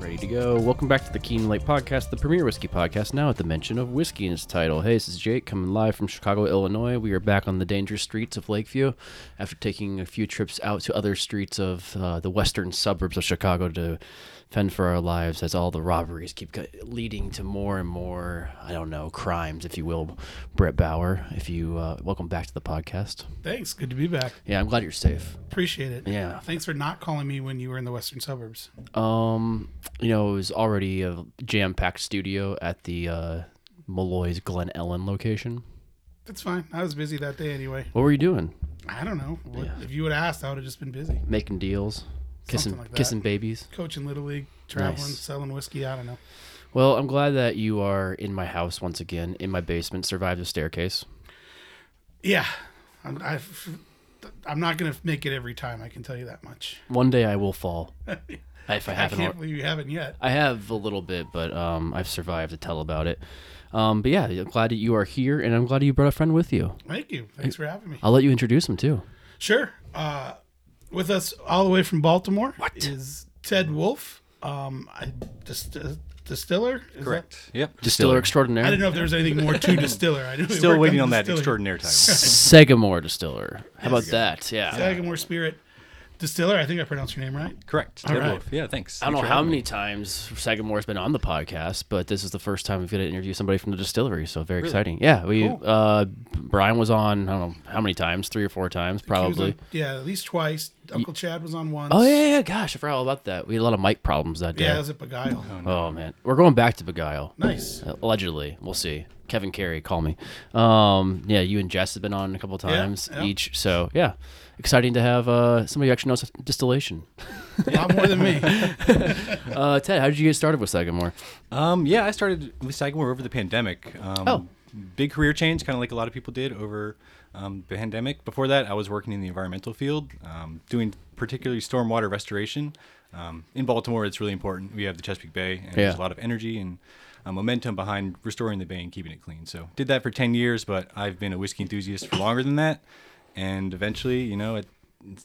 Ready to go. Welcome back to the Key in the Lake Podcast, the premier whiskey podcast, now at the mention of whiskey in its title. Hey, this is Jake coming live from Chicago, Illinois. We are back on the dangerous streets of Lakeview after taking a few trips out to other streets of uh, the western suburbs of Chicago to fend for our lives as all the robberies keep leading to more and more, I don't know, crimes, if you will. Brett Bauer, if you uh, welcome back to the podcast. Thanks. Good to be back. Yeah, I'm glad you're safe. Appreciate it. Yeah. Thanks for not calling me when you were in the western suburbs. Um, you know, it was already a jam-packed studio at the uh, Malloy's Glen Ellyn location. That's fine. I was busy that day anyway. What were you doing? I don't know. What, Yeah. If you would have asked, I would have just been busy. Making deals, kissing, like kissing babies. Coaching Little League, traveling, Nice. selling whiskey. I don't know. Well, I'm glad that you are in my house once again, in my basement, survived the staircase. Yeah. I'm, I, I'm not going to make it every time. I can tell you that much. One day I will fall. if I I haven't, can't believe you haven't yet. I have a little bit, but um, I've survived to tell about it. Um, but yeah, I'm glad that you are here, and I'm glad you brought a friend with you. Thank you. Thanks for having me. I'll let you introduce him too. Sure. Uh, with us all the way from Baltimore What? is Ted Wolfe, um, I, dist- uh, distiller. Is Correct. Yep. Distiller That, extraordinaire. I didn't know if there was anything more to distiller. I knew we Still worked waiting on that distillery. extraordinary title. Sagamore Distiller. How about that? Yeah. Sagamore Spirit Distiller. I think I pronounced your name right. Correct. All Ted right. Wolfe. Yeah, thanks. I don't know how many me. times Sagamore's been on the podcast, but this is the first time we've got to interview somebody from the distillery, so very exciting. Yeah, we Cool. uh, Brian was on. I don't know how many times, three or four times, probably. on- yeah, at least twice. Uncle Chad was on once. Oh yeah, yeah, gosh, I forgot all about that. We had a lot of mic problems that day. Yeah, it was at Beguile. Oh man, we're going back to Beguile. Nice. Allegedly, we'll see. Kevin Carey, call me. Um, yeah, you and Jess have been on a couple times yeah. each, so yeah, exciting to have uh, somebody who actually knows distillation. A lot more than me. Uh, Ted, how did you get started with Sagamore? Um, yeah, I started with Sagamore over the pandemic. Um, Oh. Big career change, kind of like a lot of people did over um, the pandemic. Before that, I was working in the environmental field, um, doing particularly stormwater restoration. Um, in Baltimore, it's really important. We have the Chesapeake Bay, and Yeah. there's a lot of energy and uh, momentum behind restoring the bay and keeping it clean. So, did that for 10 years, but I've been a whiskey enthusiast for longer than that. And eventually, you know, it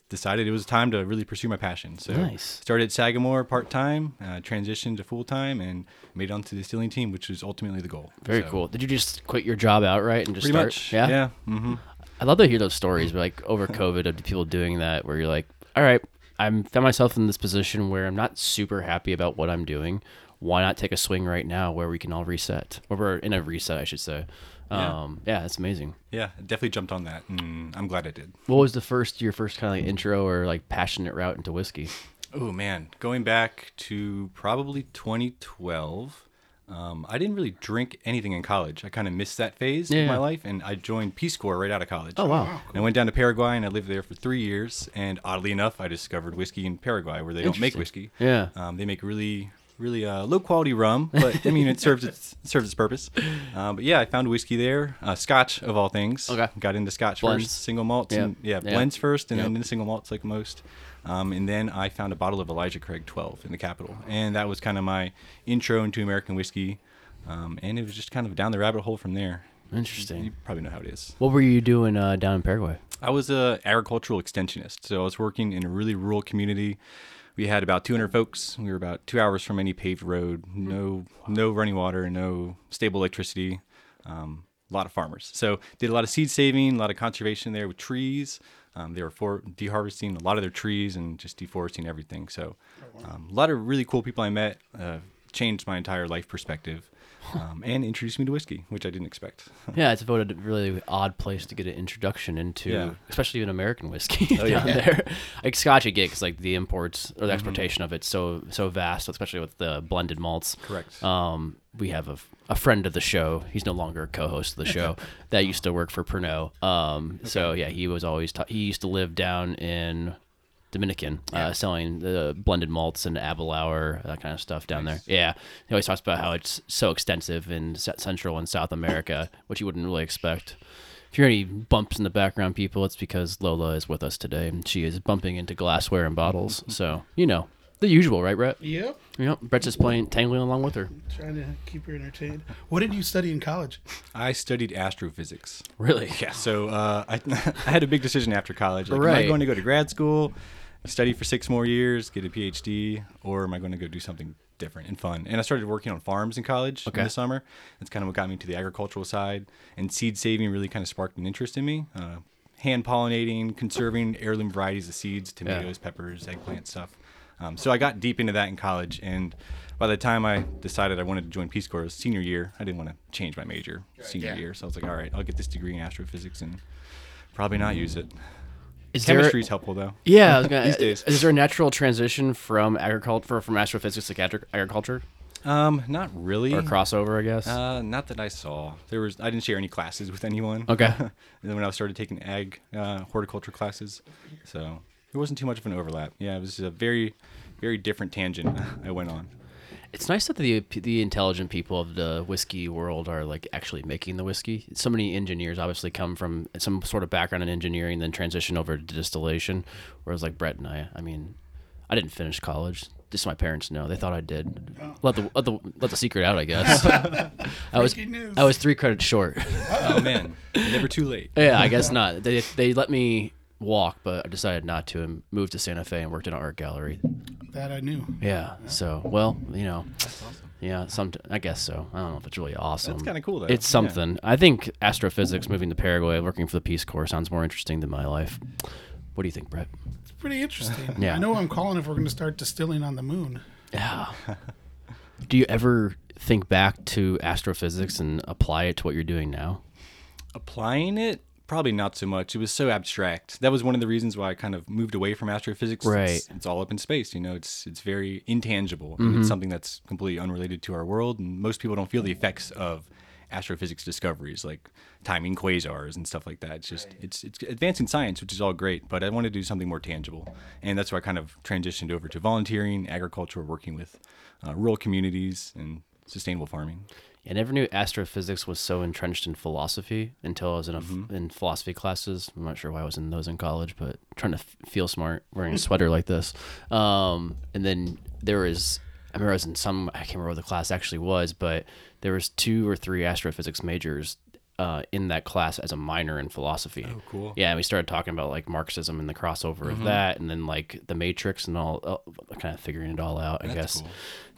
decided it was time to really pursue my passion. So, Nice. started Sagamore part time, uh, transitioned to full time, and made it onto the distilling team, which was ultimately the goal. Very So, cool. Did you just quit your job outright and just Pretty start? much. Yeah. Yeah. hmm I love to hear those stories, like over COVID, of people doing that, where you're like, all right, I'm found myself in this position where I'm not super happy about what I'm doing. Why not take a swing right now where we can all reset, or we're in a reset, I should say. Yeah. Um, yeah, it's amazing. Yeah, definitely jumped on that, and I'm glad I did. What was the first your first kind of like intro or like passionate route into whiskey? Oh man, going back to probably 2012. Um, I didn't really drink anything in college. I kind of missed that phase Yeah. of my life, and I joined Peace Corps right out of college. Oh wow, And I went down to Paraguay, and I lived there for three years. And oddly enough, I discovered whiskey in Paraguay, where they don't make whiskey. yeah, Um, they make really, really uh, low quality rum, but I mean it serves its it serves its purpose. Um, but yeah, I found whiskey there, uh, Scotch of all things. Okay. got into Scotch Blends. first, single malts, Yep. and yeah, Yep. blends first, and Yep. then into single malts like most. Um, and then I found a bottle of Elijah Craig 12 in the capital, and that was kind of my intro into American whiskey. Um, and it was just kind of down the rabbit hole from there. interesting. You probably know how it is. What were you doing uh, down in Paraguay? I was a agricultural extensionist, so I was working in a really rural community. We had about 200 folks. We were about two hours from any paved road. No, no running water, no stable electricity. Um, a lot of farmers. So did a lot of seed saving, a lot of conservation there with trees. Um, they were for deharvesting a lot of their trees and just deforesting everything. So um, a lot of really cool people I met. Uh, changed my entire life perspective. Um, and introduced me to whiskey, which I didn't expect. Yeah, it's voted a really odd place to get an introduction into, Yeah. especially even American whiskey Oh, yeah. there. Like Scotch, you get because like the imports or the Mm-hmm. exportation of it's so so vast, especially with the blended malts. Correct. Um, we have a, a friend of the show. He's no longer a co-host of the show. that used to work for Pernod. Um, so yeah, he was always ta- he used to live down in Dominican, uh, selling the blended malts and Aberlour, that kind of stuff down Nice. there. Yeah, he always talks about how it's so extensive in Central and South America, which you wouldn't really expect. If you hear any bumps in the background, people, it's because Lola is with us today, and she is bumping into glassware and bottles. So you know the usual, right, Brett? Yep. Yep. Brett's just playing, tangling along with her. Trying to keep her entertained. What did you study in college? I studied astrophysics. Really? Yeah. So uh, I, I had a big decision after college. Like, Am I going to go to grad school? Study for six more years, get a PhD, or am I going to go do something different and fun? And I started working on farms in college Okay. in the summer. That's kind of what got me to the agricultural side. And seed saving really kind of sparked an interest in me. Uh, hand pollinating, conserving heirloom varieties of seeds, tomatoes, peppers, eggplant stuff. Um, so I got deep into that in college, and by the time I decided I wanted to join Peace Corps, senior year. I didn't want to change my major senior Yeah. year, so I was like, all right, I'll get this degree in astrophysics and probably not use it. Is? Chemistry is helpful though. Yeah, I was gonna, These days. Is there a natural transition from agriculture from astrophysics to agri- agriculture Um, not really. or crossover? I guess. Uh, not that I saw. There was I didn't share any classes with anyone. Okay. and then when I started taking ag uh, horticulture classes, so there wasn't too much of an overlap. Yeah, it was a very, very different tangent I went on. It's nice that the the intelligent people of the whiskey world are like actually making the whiskey. So many engineers obviously come from some sort of background in engineering, then transition over to distillation. Whereas like Brett and I, I mean, I didn't finish college. Just so my parents know. They thought I did. Oh. Let the let the let the secret out, I guess. I was news. I was three credits short. Oh, oh man, never too late. yeah, I guess not. They they let me walk, but I decided not to and moved to Santa Fe and worked in an art gallery. That I knew. Yeah. So well, you know. That's awesome. Yeah, some I guess so. I don't know if it's really awesome. That's kinda cool, though. It's Yeah. something. I think astrophysics, moving to Paraguay, working for the Peace Corps sounds more interesting than my life. What do you think, Brett? It's pretty interesting. Yeah. I know I'm calling if we're going to start distilling on the moon. Yeah. do you ever think back to astrophysics and apply it to what you're doing now? Applying it, probably not so much. It was so abstract. That was one of the reasons why I kind of moved away from astrophysics. Right. It's, it's all up in space. You know, it's it's very intangible. and It's something that's completely unrelated to our world, and most people don't feel the effects of astrophysics discoveries like timing quasars and stuff like that. It's just it's it's advancing science, which is all great, but I want to do something more tangible, and that's why I kind of transitioned over to volunteering, agriculture, working with uh, rural communities, and sustainable farming. I never knew astrophysics was so entrenched in philosophy until I was in a, Mm-hmm. in philosophy classes. I'm not sure why I was in those in college, but trying to f- feel smart wearing a sweater like this. Um, and then there was, I remember I was in some, I can't remember what the class actually was, but there was two or three astrophysics majors uh, in that class as a minor in philosophy. Oh, cool. Yeah, and we started talking about like Marxism and the crossover Mm-hmm. of that, and then like the Matrix and all, uh, kind of figuring it all out. I guess cool.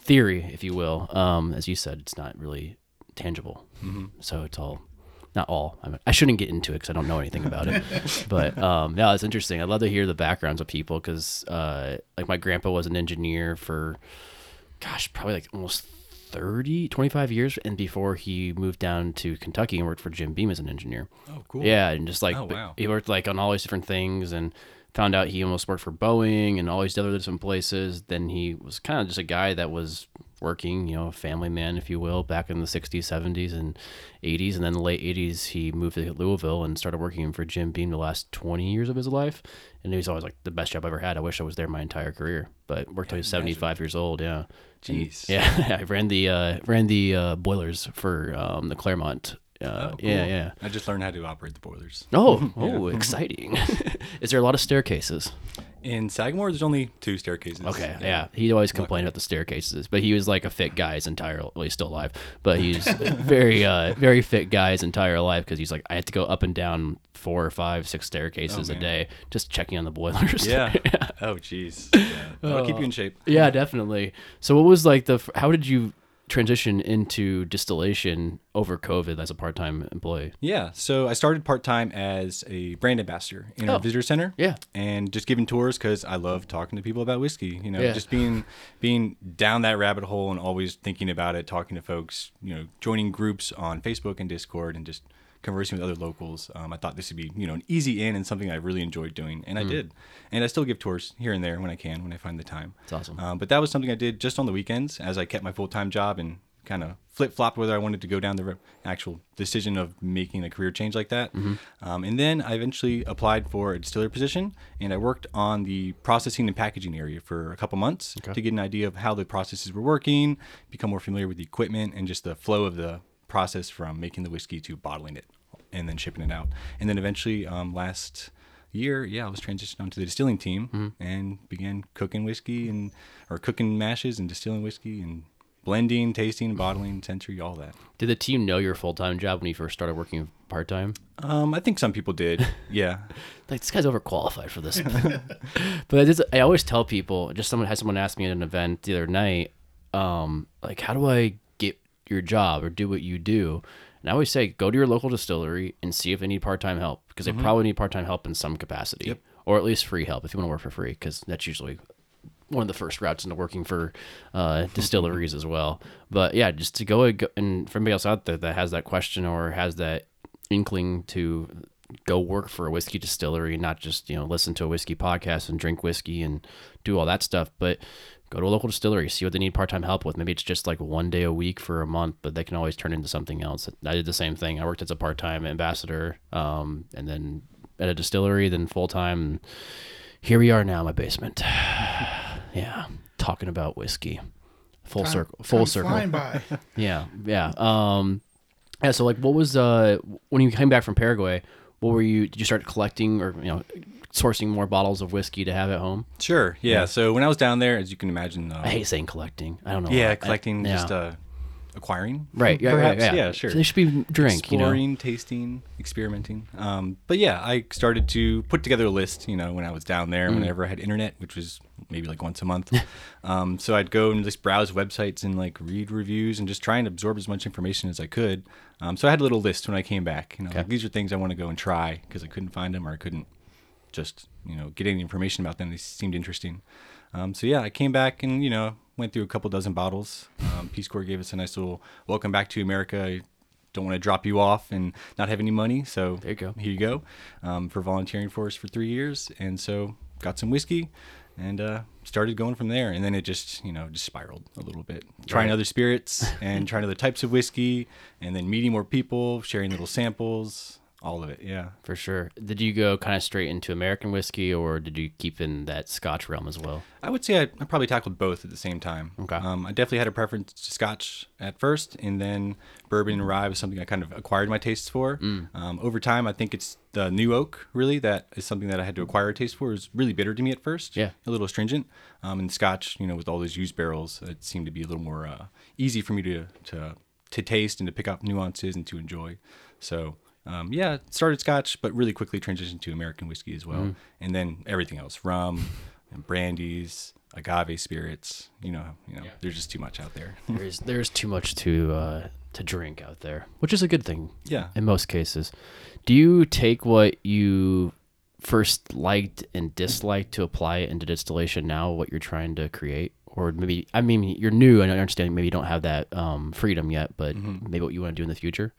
Theory, if you will. Um, as you said, it's not really tangible, Mm-hmm. so it's all not all. I, mean, I shouldn't get into it because I don't know anything about it. but um, yeah, it's interesting. I'd love to hear the backgrounds of people because, uh, like, my grandpa was an engineer for, gosh, probably like almost 30, 25 years, and before he moved down to Kentucky and worked for Jim Beam as an engineer. Oh, cool. Yeah, and just like Oh, wow. he worked like on all these different things and found out he almost worked for Boeing and all these other different places. Then he was kind of just a guy that was working, you know, a family man, if you will, back in the 60s, 70s, and 80s. And then the late 80s, he moved to Louisville and started working for Jim Beam the last 20 years of his life. And he was always like the best job I ever had. I wish I was there my entire career, but worked till he was 75 years old. Yeah. And- Jeez. yeah. I ran the, uh, ran the uh, boilers for um, the Clermont. Uh, Oh, Yeah, cool. yeah. I just learned how to operate the boilers. Oh, oh, exciting! Is there a lot of staircases? In Sagamore, there's only two staircases. Okay, yeah. He always complained about the staircases, but he was like a fit guy his entire. Well, he's still alive, but he's very, uh, very fit guy his entire life because he's like, I had to go up and down four or five, six staircases Oh, a day just checking on the boilers. Yeah. oh, jeez. Yeah. That'll keep you in shape. yeah, definitely. So, what was like the? How did you transition into distillation over COVID as a part-time employee? Yeah. So I started part time as a brand ambassador in Oh. our visitor center. Yeah. And just giving tours because I love talking to people about whiskey. You know, Yeah. just being being down that rabbit hole and always thinking about it, talking to folks. You know, joining groups on Facebook and Discord and just conversing with other locals. Um, I thought this would be you know an easy in and something I really enjoyed doing, and I did. And I still give tours here and there when I can when I find the time. That's awesome. Um, but that was something I did just on the weekends as I kept my full time job and kind of flip flopped whether I wanted to go down the re- actual decision of making a career change like that. Um, and then I eventually applied for a distiller position and I worked on the processing and packaging area for a couple months to get an idea of how the processes were working, become more familiar with the equipment and just the flow of the process from making the whiskey to bottling it and then shipping it out. And then eventually, um, last year, yeah, I was transitioned onto the distilling team and began cooking whiskey and or cooking mashes and distilling whiskey and blending, tasting, bottling, sensory, all that. Did the team know your full time job when you first started working part time? Um, I think some people did. Yeah. Like this guy's overqualified for this. but I, I always tell people. Just someone had someone ask me at an event the other night, um, like, how do I your job or do what you do? And I always say, go to your local distillery and see if they need part time help because they probably need part time help in some capacity, Yep. or at least free help if you want to work for free because that's usually one of the first routes into working for uh, distilleries as well. But yeah, just to go and go- and for anybody else out there that has that question or has that inkling to go work for a whiskey distillery, not just you know listen to a whiskey podcast and drink whiskey and do all that stuff, but go to a local distillery, see what they need part time help with. Maybe it's just like one day a week for a month, but they can always turn into something else. I did the same thing. I worked as a part time ambassador, um, and then at a distillery, then full time. Here we are now in my basement. yeah, talking about whiskey. Full Time- circle. Full circle. Flying by. Yeah, yeah. Um, yeah. So, like, what was uh when you came back from Paraguay? What were you? Did you start collecting or you know sourcing more bottles of whiskey to have at home? Sure. Yeah. So when I was down there, as you can imagine, uh, I hate saying collecting. I don't know. yeah, why. I- collecting, yeah. just uh, acquiring. right. Yeah, perhaps. yeah, yeah. Yeah, sure. So they should be drink. You know. exploring, tasting, experimenting. Um, but yeah, I started to put together a list. You know, when I was down there, Mm. whenever I had internet, which was maybe like once a month. um, so I'd go and just browse websites and like read reviews and just try and absorb as much information as I could. Um, so I had a little list when I came back. You know, Okay. like, these are things I want to go and try because I couldn't find them or I couldn't just you know get any information about them. They seemed interesting. Um, so yeah, I came back and you know went through a couple dozen bottles. Um, Peace Corps gave us a nice little welcome back to America. I don't want to drop you off and not have any money, so There you go. Here you go um, for volunteering for us for three years, and so got some whiskey and uh, started going from there. And then it just you know just spiraled a little bit, trying other spirits and trying other types of whiskey, and then meeting more people, sharing little samples, all of it. Yeah. For sure. Did you go kind of straight into American whiskey, or did you keep in that Scotch realm as well? I would say I, I probably tackled both at the same time. Okay. Um, I definitely had a preference to Scotch at first, and then bourbon and rye was something I kind of acquired my tastes for. Mm. Um, over time, I think it's the new oak really that is something that I had to acquire a taste for. It was really bitter to me at first. Yeah. A little astringent. Um, and Scotch, you know, with all those used barrels, it seemed to be a little more uh, easy for me to to to taste and to pick up nuances and to enjoy. So. Um, yeah, started Scotch, but really quickly transitioned to American whiskey as well, and then everything else: rum, and brandies, agave spirits. You know, you know, there's just too much out there. There's there's too much to uh, to drink out there, which is a good thing. Yeah. In most cases, do you take what you first liked and disliked to apply it into distillation now? What you're trying to create, or maybe I mean you're new and I understand maybe you don't have that um, freedom yet, but Mm-hmm. maybe what you want to do in the future.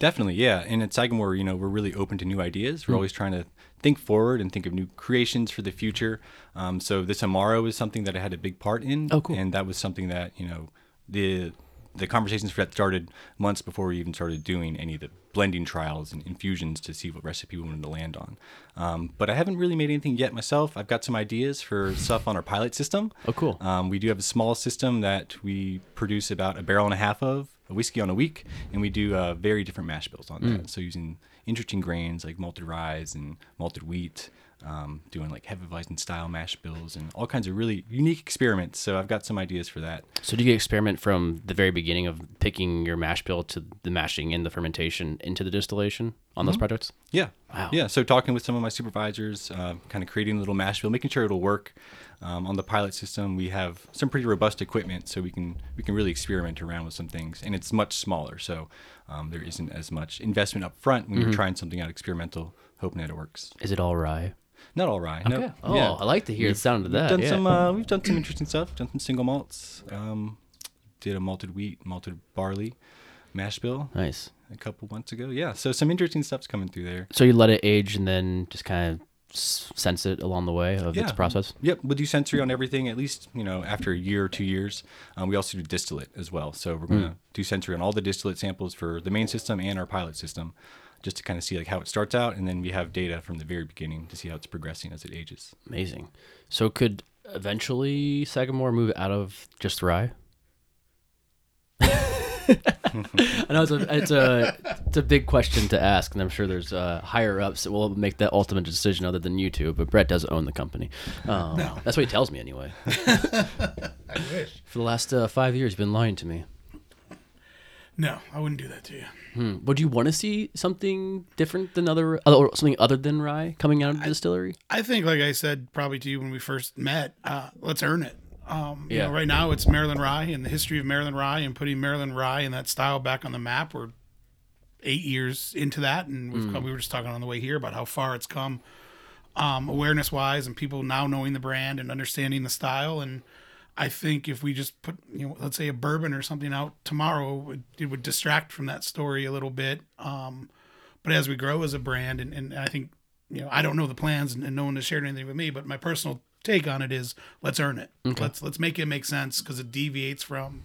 Definitely, yeah. And at Sagamore, you know, we're really open to new ideas. We're always trying to think forward and think of new creations for the future. Um, so this Amaro is something that I had a big part in. Oh, cool. And that was something that you know the the conversations for that started months before we even started doing any of the blending trials and infusions to see what recipe we wanted to land on. Um, but I haven't really made anything yet myself. I've got some ideas for stuff on our pilot system. Oh, cool. Um, we do have a small system that we produce about a barrel and a half of a whiskey on a week, and we do uh, very different mash bills on that. So using interesting grains like malted rye and malted wheat, um, doing like heavy Hefeweizen style mash bills, and all kinds of really unique experiments. So I've got some ideas for that. So do you experiment from the very beginning of picking your mash bill to the mashing in the fermentation into the distillation on those projects? Yeah. Wow. Yeah. So talking with some of my supervisors, uh, kind of creating a little mash bill, making sure it'll work. Um, on the pilot system, we have some pretty robust equipment, so we can we can really experiment around with some things, and it's much smaller, so um, there isn't as much investment up front when you're trying something out experimental, hoping that it works. Is it all rye? Not all rye. No. Oh, Yeah. I like to hear the sound of that. We've done yeah. some. Uh, we've done some interesting stuff. Done some single malts. Um, did a malted wheat, malted barley mash bill nice. a couple months ago. Yeah. So some interesting stuff's coming through there. So you let it age and then just kind of sense it along the way of its process. Yep, we'll do sensory on everything. At least you know after a year or two years. Um, we also do distillate as well. So we're gonna do sensory on all the distillate samples for the main system and our pilot system, just to kind of see like how it starts out, and then we have data from the very beginning to see how it's progressing as it ages. Amazing. So could eventually Sagamore move out of just rye? I know it's a it's a it's a big question to ask, and I'm sure there's uh, higher ups that will make that ultimate decision other than you two. But Brett does own the company. Um, That's what he tells me anyway. I wish. For the last uh, five years, he's been lying to me. No, I wouldn't do that to you. Hmm. Would you want to see something different than other, or something other than rye coming out of the distillery? I think, like I said, probably to you when we first met, uh, let's earn it. Um, you Yeah. know, right now it's Maryland Rye and the history of Maryland Rye and putting Maryland Rye and that style back on the map. We're eight years into that, and we've come, we were just talking on the way here about how far it's come, um, awareness wise, and people now knowing the brand and understanding the style. And I think if we just put, you know, let's say a bourbon or something out tomorrow, it would, it would distract from that story a little bit. Um, but as we grow as a brand, and, and I think, you know, I don't know the plans, and, and no one has shared anything with me, but my personal take on it is let's earn it. Let's let's make it make sense because it deviates from,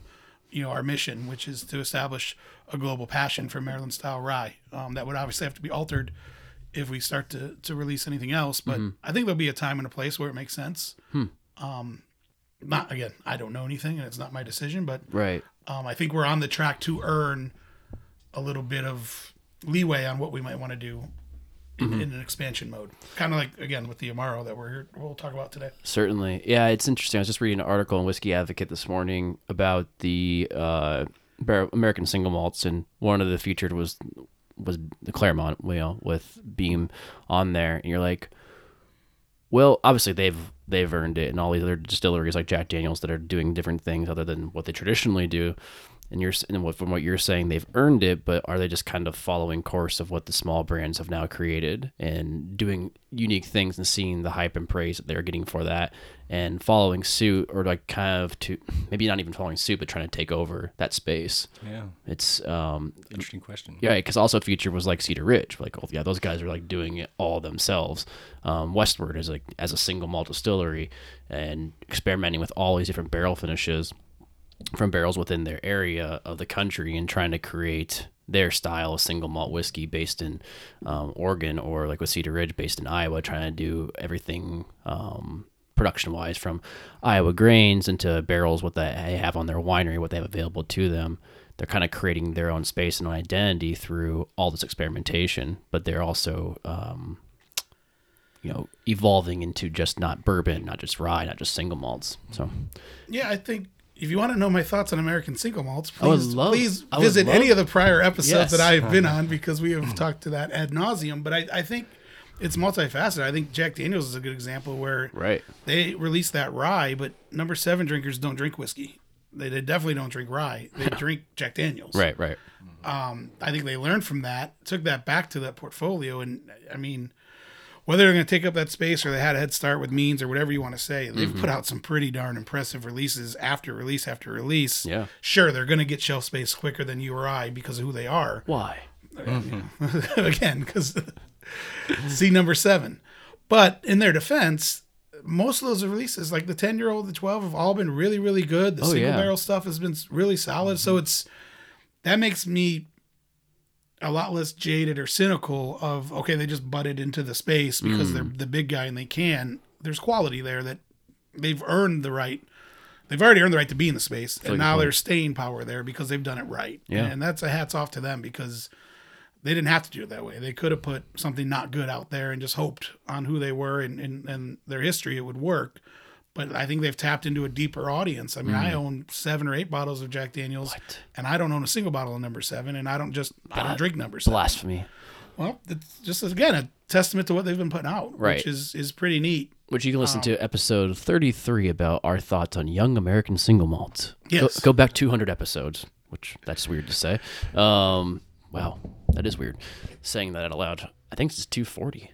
you know, our mission, which is to establish a global passion for Maryland style rye. Um, that would obviously have to be altered if we start to to release anything else. But I think there'll be a time and a place where it makes sense. Um, not again, I don't know anything, and it's not my decision, but Right. um, I think we're on the track to earn a little bit of leeway on what we might want to do in, in an expansion mode. Kind of like again with the Amaro that we're here, we'll talk about today. Certainly. Yeah, it's interesting. I was just reading an article in Whiskey Advocate this morning about the uh, American single malts, and one of the featured was was the Clermont, you know, with Beam on there, and you're like, well, obviously they've they've earned it, and all these other distilleries like Jack Daniels that are doing different things other than what they traditionally do. And you're and from what you're saying, they've earned it, but are they just kind of following course of what the small brands have now created and doing unique things and seeing the hype and praise that they're getting for that and following suit, or like kind of to maybe not even following suit, but trying to take over that space? Yeah, It's um, interesting question. yeah, because also feature was like Cedar Ridge, like oh yeah, those guys are like doing it all themselves. Um, Westward is like as a single malt distillery and experimenting with all these different barrel finishes from barrels within their area of the country and trying to create their style of single malt whiskey based in um, Oregon or like with Cedar Ridge based in Iowa, trying to do everything um, production wise from Iowa grains into barrels what they have on their winery, what they have available to them. They're kind of creating their own space and identity through all this experimentation, but they're also um, you know evolving into just not bourbon, not just rye, not just single malts. So Yeah, I think if you want to know my thoughts on American single malts, please, love- please visit love- any of the prior episodes Yes. that I have been on because we have talked to that ad nauseum. But I, I think it's multifaceted. I think Jack Daniels is a good example where right, they released that rye, but number seven drinkers don't drink whiskey. They, they definitely don't drink rye. They drink Jack Daniels. right, right. Um, I think they learned from that, took that back to that portfolio, and I mean, whether they're going to take up that space or they had a head start with means or whatever you want to say, they've Mm-hmm. put out some pretty darn impressive releases after release after release. Yeah. Sure, they're going to get shelf space quicker than you or I because of who they are. Why? Again, because see number seven. But in their defense, most of those releases, like the 10 year old, the 12, have all been really, really good. The Oh, single yeah. Mm-hmm. barrel stuff has been really solid. So it's that makes me a lot less jaded or cynical of okay, they just butted into the space because Mm. they're the big guy and they can. There's quality there that they've earned the right. They've already earned the right to be in the space, a and now there's staying power there because they've done it right. Yeah. and that's a hats off to them because they didn't have to do it that way. They could have put something not good out there and just hoped on who they were and, and, and their history it would work. But I think they've tapped into a deeper audience. I mean, I own seven or eight bottles of Jack Daniels, Mm. What? and I don't own a single bottle of number seven, and I don't just I don't drink number seven. Blasphemy. Well, it's just again a testament to what they've been putting out, Right. which is is pretty neat. Which you can listen to episode 33 about our thoughts on young American single malts. Yes. Go, go back 200 episodes, which that's weird to say. Um, wow, that is weird saying that out loud. I think it's 240.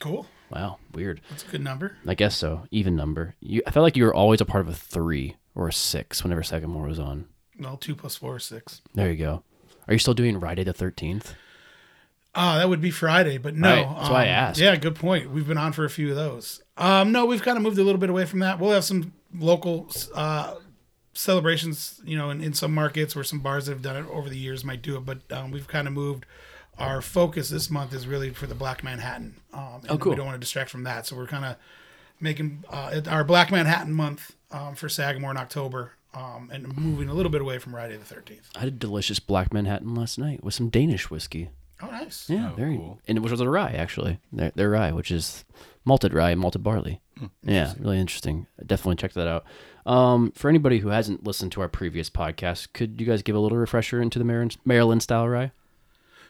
Cool, Wow, weird. that's a good number. I guess so. Even number. You, I felt like you were always a part of a three or a six whenever Second Sagamore was on. No, two plus four is six. There you go. Are you still doing Friday the 13th? Ah, that would be Friday, but no. Right, that's why I um, asked. Yeah, good point. We've been on for a few of those. Um, no, we've kind of moved a little bit away from that. We'll have some local uh, celebrations, you know, in, in some markets where some bars that have done it over the years might do it, but um, we've kind of moved. Our focus this month is really for the Black Manhattan. Um, and Oh, cool. We don't want to distract from that, so we're kind of making uh, our Black Manhattan month um, for Sagamore in October. um, and moving a little bit away from Friday the Thirteenth. I had a delicious black Manhattan last night with some Danish whiskey. Oh, nice. Yeah, Oh, very, cool. and it was a rye actually. Their, their rye, which is malted rye, and malted barley. yeah, really interesting. Definitely check that out. Um, for anybody who hasn't listened to our previous podcast, could you guys give a little refresher into the Maryland, Maryland style rye?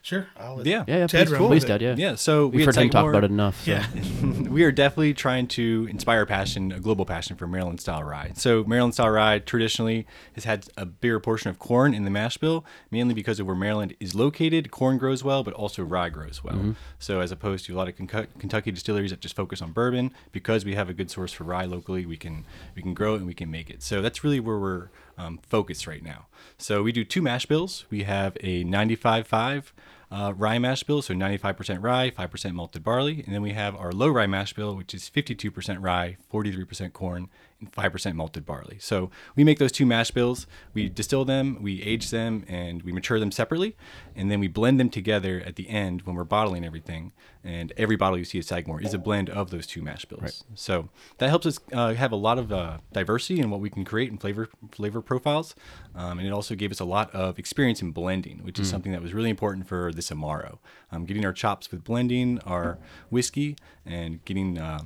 Sure. I'll Yeah. Yeah, yeah, Ted please, run please, it. Yeah, Yeah, so we we've had heard him talk Sagamore- about it enough. so- Yeah. we are definitely trying to inspire passion, a global passion for Maryland style rye. So Maryland style rye traditionally has had a bigger portion of corn in the mash bill, mainly because of where Maryland is located. Corn grows well, but also rye grows well. Mm-hmm. So as opposed to a lot of Kentucky Kentucky distilleries that just focus on bourbon, because we have a good source for rye locally, we can we can grow it and we can make it. So that's really where we're um, focused right now. So we do two mash bills. We have a 95.5 uh, rye mash bill, so 95% rye, 5% malted barley. And then we have our low rye mash bill, which is 52% rye, 43% corn, and 5% malted barley. So we make those two mash bills, we distill them, we age them, and we mature them separately. And then we blend them together at the end when we're bottling everything. And every bottle you see at Sagamore is a blend of those two mash bills. So that helps us uh, have a lot of uh, diversity in what we can create in flavor flavor profiles. Um, and it also gave us a lot of experience in blending, which is something that was really important for this Amaro. Um, getting our chops with blending our whiskey and getting uh,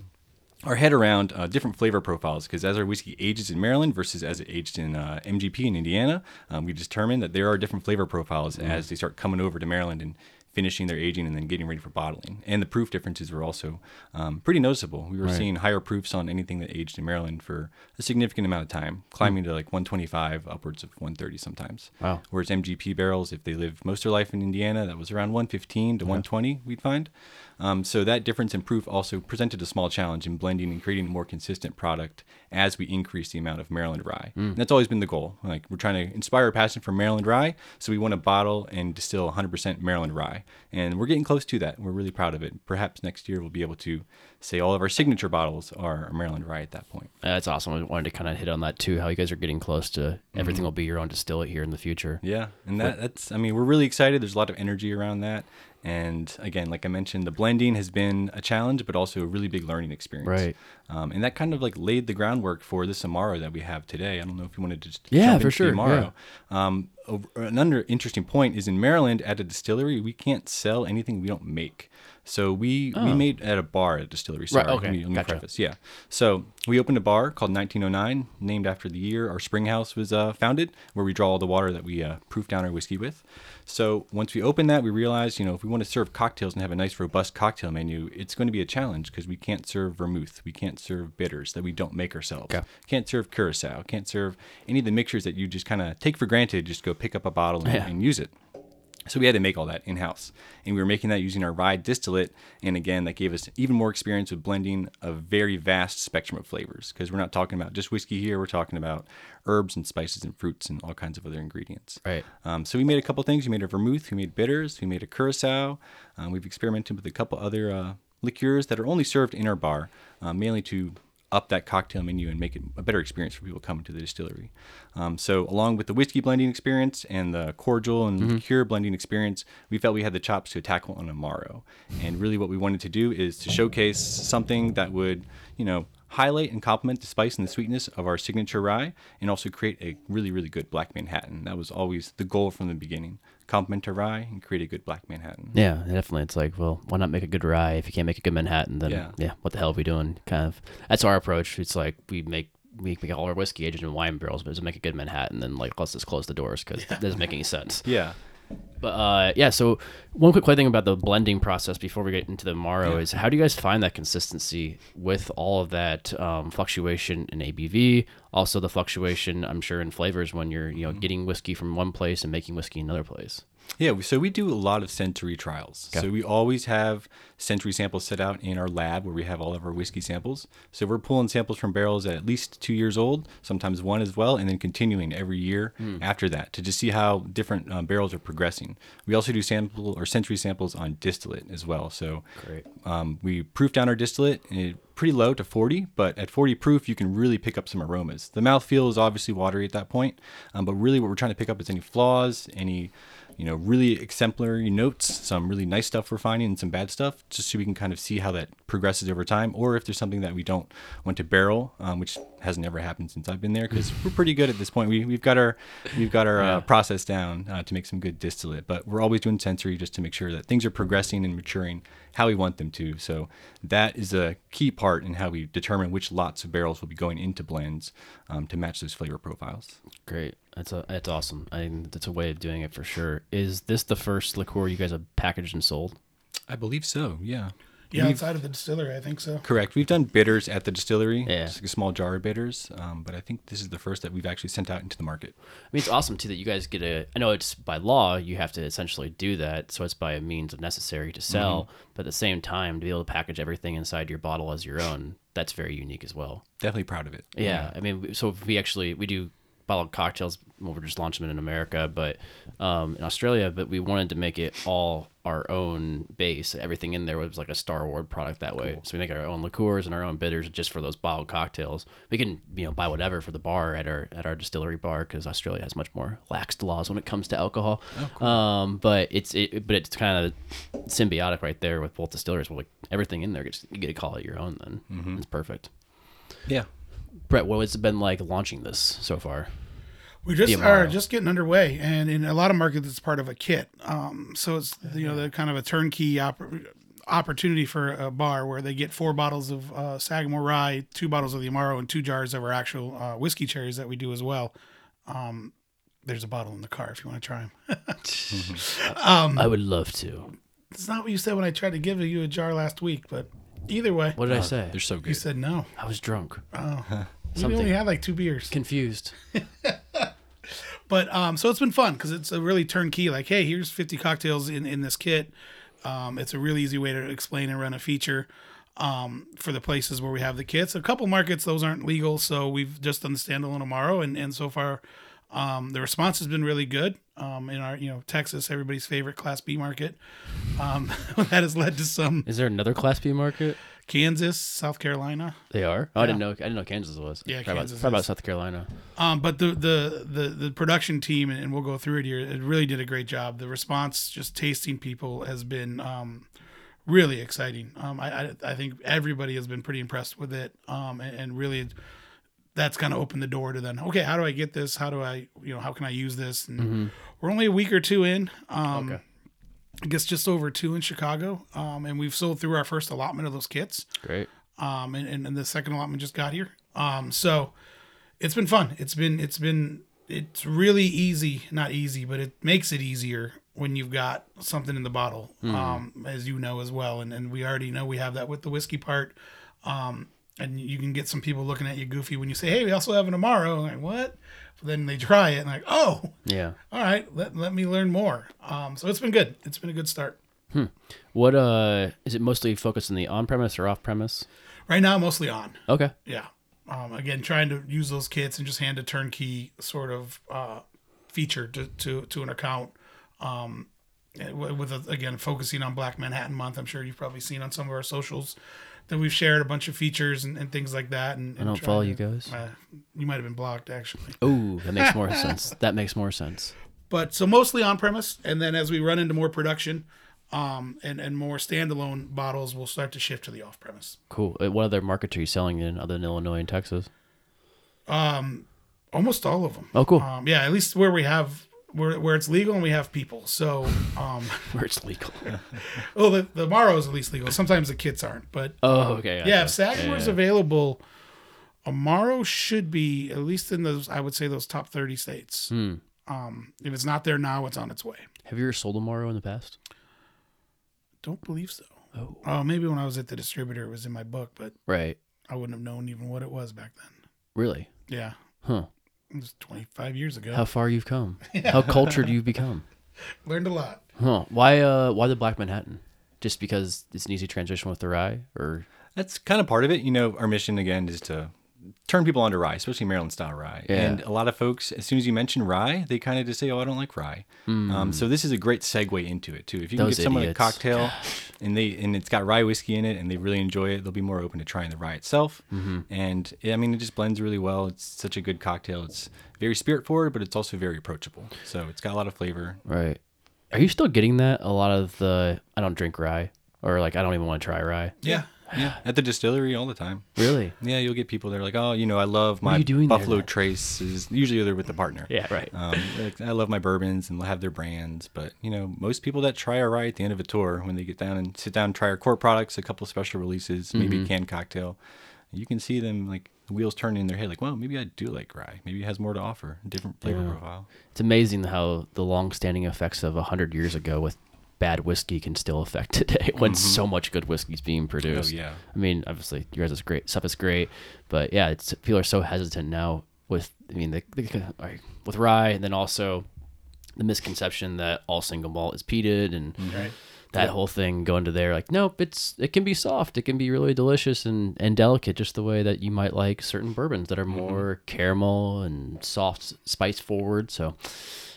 our head around uh, different flavor profiles because as our whiskey ages in Maryland versus as it aged in uh, MGP in Indiana, um, we determined that there are different flavor profiles as they start coming over to Maryland and finishing their aging and then getting ready for bottling. And the proof differences were also um, pretty noticeable. We were seeing higher proofs on anything that aged in Maryland for a significant amount of time, climbing to like 125, upwards of 130 sometimes. Wow. Whereas MGP barrels, if they live most of their life in Indiana, that was around 115 to 120, we'd find. Um, so that difference in proof also presented a small challenge in blending and creating a more consistent product as we increase the amount of Maryland rye. And that's always been the goal. Like we're trying to inspire a passion for Maryland rye, so we want to bottle and distill 100% Maryland rye, and we're getting close to that. We're really proud of it. Perhaps next year we'll be able to say all of our signature bottles are Maryland rye at that point. That's awesome. I wanted to kind of hit on that too. How you guys are getting close to everything will be your own distillate here in the future. Yeah, and that, that's I mean we're really excited. There's a lot of energy around that, and again, like I mentioned, the blending has been a challenge, but also a really big learning experience. Right. Um, and that kind of like laid the groundwork for this Amaro that we have today. I don't know if you wanted to just Yeah, for sure, Amaro. Um, over- another interesting point is in Maryland at a distillery we can't sell anything we don't make. So we we made at a bar at a distillery. Sorry, Oh. okay, let me, let me gotcha. preface. Yeah. So we opened a bar called 1909, named after the year our spring house was uh, founded, where we draw all the water that we uh, proof down our whiskey with. So once we opened that, we realized, you know, if we want to serve cocktails and have a nice, robust cocktail menu, it's going to be a challenge because we can't serve vermouth, we can't serve bitters that we don't make ourselves, Okay. can't serve curacao, can't serve any of the mixtures that you just kind of take for granted. Just go pick up a bottle and, Yeah. and use it. So we had to make all that in house, and we were making that using our rye distillate. And again, that gave us even more experience with blending a very vast spectrum of flavors. Because we're not talking about just whiskey here; we're talking about herbs and spices and fruits and all kinds of other ingredients. Right. Um, so we made a couple things. We made a vermouth, we made bitters, we made a curacao. Um, we've experimented with a couple other uh, liqueurs that are only served in our bar, uh, mainly to up that cocktail menu and make it a better experience for people coming to the distillery. Um, so, along with the whiskey blending experience and the cordial and liqueur blending experience, we felt we had the chops to tackle on Amaro. And really, what we wanted to do is to showcase something that would, you know, highlight and complement the spice and the sweetness of our signature rye, and also create a really, really good Black Manhattan. That was always the goal from the beginning: complement our rye and create a good Black Manhattan. Yeah, definitely. It's like, well, why not make a good rye if you can't make a good Manhattan? Then yeah, Yeah. what the hell are we doing? Kind of. That's our approach. It's like we make we make all our whiskey aged in wine barrels, but doesn't make a good Manhattan. Then like let's just close the doors because that doesn't make any sense. Yeah. But uh, yeah, so one quick thing about the blending process before we get into the Amaro is how do you guys find that consistency with all of that um, fluctuation in ABV, also the fluctuation I'm sure in flavors when you're you know getting whiskey from one place and making whiskey in another place. Yeah, so we do a lot of sensory trials. So we always have sensory samples set out in our lab where we have all of our whiskey samples. So we're pulling samples from barrels at least two years old, sometimes one as well, and then continuing every year after that to just see how different uh, barrels are progressing. We also do sample or sensory samples on distillate as well. So um, we proof down our distillate eh, pretty low to 40, but at 40 proof, you can really pick up some aromas. The mouthfeel is obviously watery at that point, um, but really what we're trying to pick up is any flaws, any you know, really exemplary notes, some really nice stuff we're finding, and some bad stuff, just so we can kind of see how that progresses over time, or if there's something that we don't want to barrel, um, which has never happened since I've been there, because we're pretty good at this point. We, we've got our we've got our uh, process down uh, to make some good distillate, but we're always doing sensory just to make sure that things are progressing and maturing how we want them to. So that is a key part in how we determine which lots of barrels will be going into blends um, to match those flavor profiles. Great. That's a that's awesome. I think that's a way of doing it for sure. Is this the first liqueur you guys have packaged and sold? I believe so. Yeah. Yeah, We've- outside of the distillery, I think so. Correct. We've done bitters at the distillery. Yeah. Just like a small jar of bitters. Um, but I think this is the first that we've actually sent out into the market. I mean, it's awesome too that you guys get a. I know it's by law you have to essentially do that, so it's by a means of necessary to sell. But at the same time, to be able to package everything inside your bottle as your own, that's very unique as well. Definitely proud of it. Yeah, I mean, so we actually we do bottled cocktails. Well, we're just launching them in America, but um, in Australia. But we wanted to make it all our own base. Everything in there was like a Star Wars product that way. So we make our own liqueurs and our own bitters just for those bottled cocktails. We can you know buy whatever for the bar at our at our distillery bar because Australia has much more lax laws when it comes to alcohol. Um, but it's it, but it's kind of symbiotic right there with both distilleries. Well, like everything in there, gets, you get to call it your own. Then it's perfect. Yeah. Brett, what has it been like launching this so far? We just The are just getting underway, and in a lot of markets, it's part of a kit. Um, so it's you know the kind of a turnkey oppor- opportunity for a bar where they get four bottles of uh, Sagamore Rye, two bottles of the Amaro, and two jars of our actual uh, whiskey cherries that we do as well. Um, there's a bottle in the car if you want to try them. I would love to. it's not what you said when I tried to give you a jar last week, but either way, What did I say? They're so good. you said no. I was drunk, We Something. only had like two beers. confused. But um, so it's been fun because it's a really turnkey. Like, hey, here's 50 cocktails in in this kit. Um, it's a really easy way to explain and run a feature um, for the places where we have the kits. A couple markets those aren't legal, so we've just done the standalone Amaro, and and so far um, the response has been really good. Um, in our you know Texas, everybody's favorite Class B market, um, that has led to some Is there another Class B market? Kansas, South Carolina. They are. Oh, I didn't know. I didn't know Kansas was. Yeah, Probably Kansas about, probably about. South Carolina. Um, but the, the the the production team, and we'll go through it here. It really did a great job. The response, just tasting people, has been um, really exciting. Um, I, I I think everybody has been pretty impressed with it. Um, and, and really, that's kind of opened the door to then. Okay, how do I get this? How do I you know how can I use this? And we're only a week or two in. Um, Okay. I guess just over two in Chicago. Um, and we've sold through our first allotment of those kits Great. um, and, and, and the second allotment just got here. Um, so it's been fun. It's been it's been it's really easy, not easy, but it makes it easier when you've got something in the bottle, um, as you know as well. And and we already know we have that with the whiskey part. Um, and you can get some people looking at you goofy when you say, "Hey, we also have an Amaro." Like what? Then they try it and like, "Oh, Yeah. all right, let, let me learn more." Um, so it's been good. It's been a good start. What uh is it mostly focused on the on premise or off premise? Right now, mostly on. Okay. Yeah. Um, again, trying to use those kits and just hand a turnkey sort of uh, feature to, to, to an account. Um, with with a, again focusing on Black Manhattan Month, I'm sure you've probably seen on some of our socials that we've shared a bunch of features and, and things like that. And, I don't follow you guys. Uh, you might have been blocked actually, Oh, that makes more sense. That makes more sense. but so mostly on premise, and then as we run into more production, um, and and more standalone bottles, we'll start to shift to the off premise. Cool. Uh, What other markets are you selling in other than Illinois and Texas? Um, almost all of them. Oh, cool. Um, yeah, at least where we have where where it's legal and we have people. So, um, Where it's legal. oh, the the Amaro is at least legal. Sometimes the kits aren't, but Oh, okay. yeah, gotcha. if Sagamore's Yeah. available, Amaro should be at least in those. I would say those top thirty states. Hmm. Um, if it's not there now, it's on its way. Have you ever sold Amaro in the past? Don't believe so. Oh. Oh, maybe when I was at the distributor, it was in my book, but Right. I wouldn't have known even what it was back then. Really? Yeah, Huh. It was twenty five years ago. How far you've come. How cultured you've become. Learned a lot. Huh. Why uh why the Black Manhattan? Just because it's an easy transition with the rye or That's kind of part of it. You know, our mission again is to turn people onto rye, especially Maryland style rye. Yeah. And a lot of folks, as soon as you mention rye, they kind of just say, "Oh, I don't like rye." Um, so this is a great segue into it too. If you can Those get someone idiots. a cocktail and they and it's got rye whiskey in it and they really enjoy it, they'll be more open to trying the rye itself. And yeah, I mean, it just blends really well. It's such a good cocktail. It's very spirit forward, but it's also very approachable. So it's got a lot of flavor. right. Are you still getting that? A lot of the I don't drink rye, or like I don't even want to try rye. Yeah. Yeah, at the distillery all the time. Really? Yeah, you'll get people that are like, oh, you know, I love my there Buffalo then? Traces. Usually they're with the partner. Yeah. Right. Um, like, I love my bourbons and have their brands, but you know, most people that try our rye at the end of a tour, when they get down and sit down and try our core products, a couple special releases, maybe Mm-hmm. a canned cocktail, you can see them like the wheels turning in their head, like, well, maybe I do like rye. Maybe it has more to offer, a different flavor Yeah. profile. It's amazing how the long-standing effects of hundred years ago with bad whiskey can still affect today when mm-hmm. so much good whiskey is being oh, produced. Oh yeah. I mean, obviously, your guys' great stuff is great, but yeah, it's people are so hesitant now with. I mean, the, the with rye, and then also the misconception that all single malt is peated, and mm-hmm. Right. that whole thing going to there. Like, nope, it's it can be soft, it can be really delicious and and delicate, just the way that you might like certain bourbons that are mm-hmm. more caramel and soft, spice forward. So,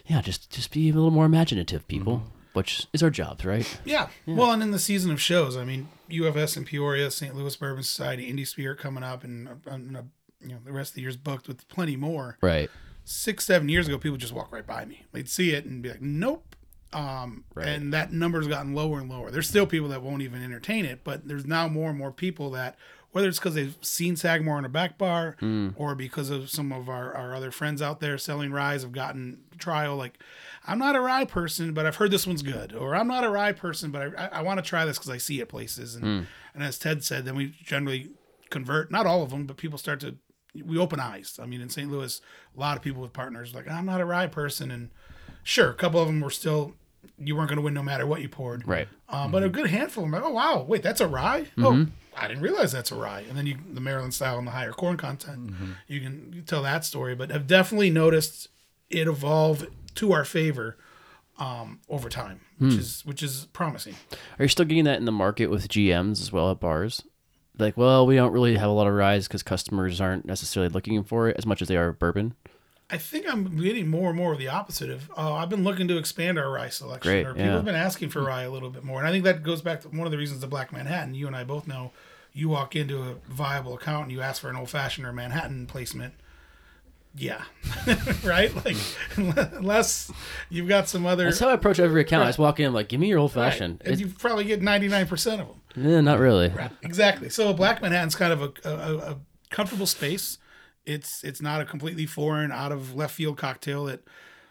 yeah, just just be a little more imaginative, people. Which is our jobs, right? Yeah. Well, and in the season of shows, I mean, UFS in Peoria, St. Louis Bourbon Society, Indie Spirit coming up, and, uh, and uh, you know the rest of the year's booked with plenty more. Right. Six, seven years ago, people just walk right by me. They'd see it and be like, "Nope." Um, Right. And that number's gotten lower and lower. There's still people that won't even entertain it, but there's now more and more people that, whether it's because they've seen Sagamore in a back bar, or because of some of our, our other friends out there selling rise have gotten trial. Like, I'm not a rye person, but I've heard this one's good, or I'm not a rye person, but I, I, I want to try this because I see it places. And hmm. and as Ted said, then we generally convert. Not all of them, but people start to we open eyes. I mean, in St. Louis, a lot of people with partners like I'm not a rye person, and sure, a couple of them were still you weren't going to win no matter what you poured. Right. Uh, But a mm-hmm. good handful of them, like, oh wow, wait, that's a rye. Oh, mm-hmm. I didn't realize that's a rye. And then you the Maryland style and the higher corn content, mm-hmm. you can you tell that story. But I've definitely noticed it evolve to our favor um, over time, which is which is promising. Are you still getting that in the market with GMs as well at bars? Like, well, we don't really have a lot of ryes because customers aren't necessarily looking for it as much as they are bourbon. I think I'm getting more and more of the opposite of. Uh, I've been looking to expand our rye selection, Great, or people yeah. have been asking for rye a little bit more, and I think that goes back to one of the reasons the Black Manhattan. You and I both know, you walk into a viable account and you ask for an old fashioned or Manhattan placement. Yeah, right. Like unless you've got some other. That's how I approach every account. I just walk in, I'm like, give me your old right, fashioned. and you probably get ninety nine percent of them. yeah not really. Exactly. So a Black Manhattan's kind of a, a, a comfortable space. It's it's not a completely foreign, out of left field cocktail that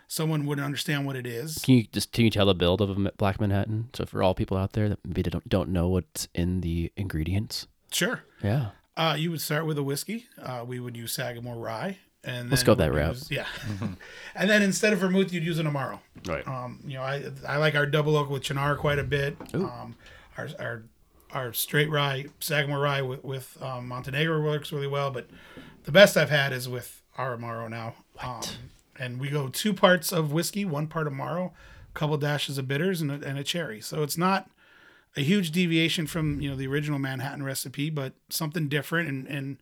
someone wouldn't understand what it is. Can you just can you tell the build of a Black Manhattan? So for all people out there that maybe don't don't know what's in the ingredients. Sure. Yeah. Uh, you would start with a whiskey. Uh, we would use Sagamore rye, and Let's go that we'd route. use- yeah, and then instead of vermouth, you'd use an amaro. Right. Um, you know, I I like our double oak with Cynar quite a bit. Um, our our our straight rye Sagamore rye with with um, Montenegro works really well, but the best I've had is with our amaro now. Um, and we go two parts of whiskey, one part amaro, a couple dashes of bitters, and a, and a cherry. So it's not a huge deviation from you know the original Manhattan recipe, but something different and and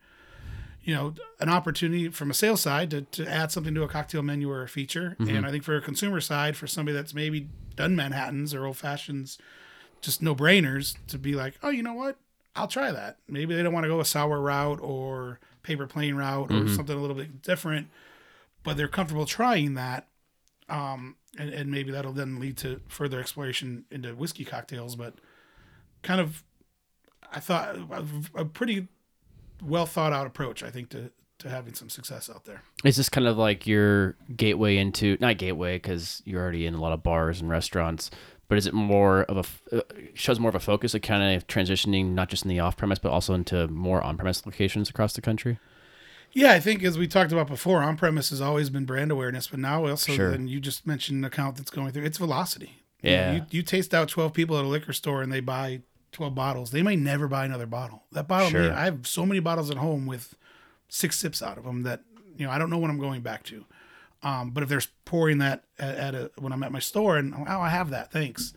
you know an opportunity from a sales side to, to add something to a cocktail menu or a feature. And I think for a consumer side, for somebody that's maybe done Manhattans or old fashions, just no brainers to be like, oh, you know what, I'll try that. Maybe they don't want to go a sour route or paper plane route or something a little bit different, but they're comfortable trying that. Um, and, and maybe that'll then lead to further exploration into whiskey cocktails, but kind of, I thought a, a pretty well thought out approach, I think, to, to having some success out there. Is this kind of like your gateway into not gateway because you're already in a lot of bars and restaurants, but is it more of a uh, shows more of a focus of kind of transitioning not just in the off premise but also into more on premise locations across the country? Yeah, I think as we talked about before, on premise has always been brand awareness, but now also, Sure. and you just mentioned an account that's going through, it's velocity. You know, Yeah. You, you taste out 12 people at a liquor store and they buy 12 bottles. They may never buy another bottle. That bottle, may, I have so many bottles at home with six sips out of them that, you know, I don't know what I'm going back to. Um, but if they're pouring that at, at a, when I'm at my store and, oh, I have that, thanks.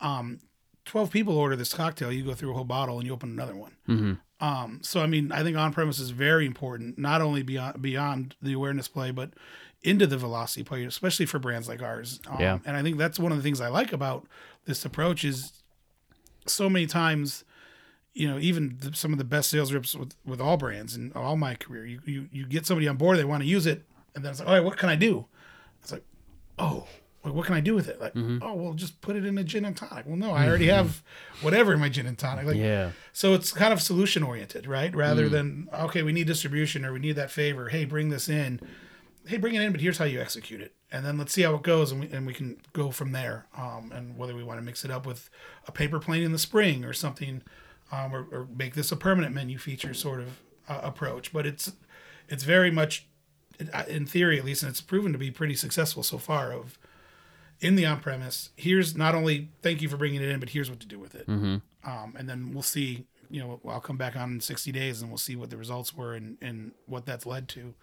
Um, 12 people order this cocktail, you go through a whole bottle and you open another one. Um, so I mean, I think on premise is very important, not only beyond beyond the awareness play, but into the velocity play, especially for brands like ours. Um, Yeah. And I think that's one of the things I like about this approach is so many times, you know, even the, some of the best sales reps with, with all brands and all my career, you, you you get somebody on board, they want to use it, and then it's like, all right, what can I do? It's like, oh, like, what can I do with it? Like, mm-hmm. oh, well, just put it in a gin and tonic. Well, no, I already mm-hmm. have whatever in my gin and tonic. Like, Yeah. so it's kind of solution oriented, right? Rather mm. than okay, we need distribution or we need that favor. Hey, bring this in. Hey, bring it in, but here's how you execute it, and then let's see how it goes, and we and we can go from there. Um, and whether we want to mix it up with a paper plane in the spring or something, um, or, or make this a permanent menu feature sort of uh, approach. But it's it's very much, in theory at least, and it's proven to be pretty successful so far. Of in the on premise, here's not only thank you for bringing it in, but here's what to do with it um, and then we'll see. You know, I'll come back on in 60 days and we'll see what the results were and, and what that's led to.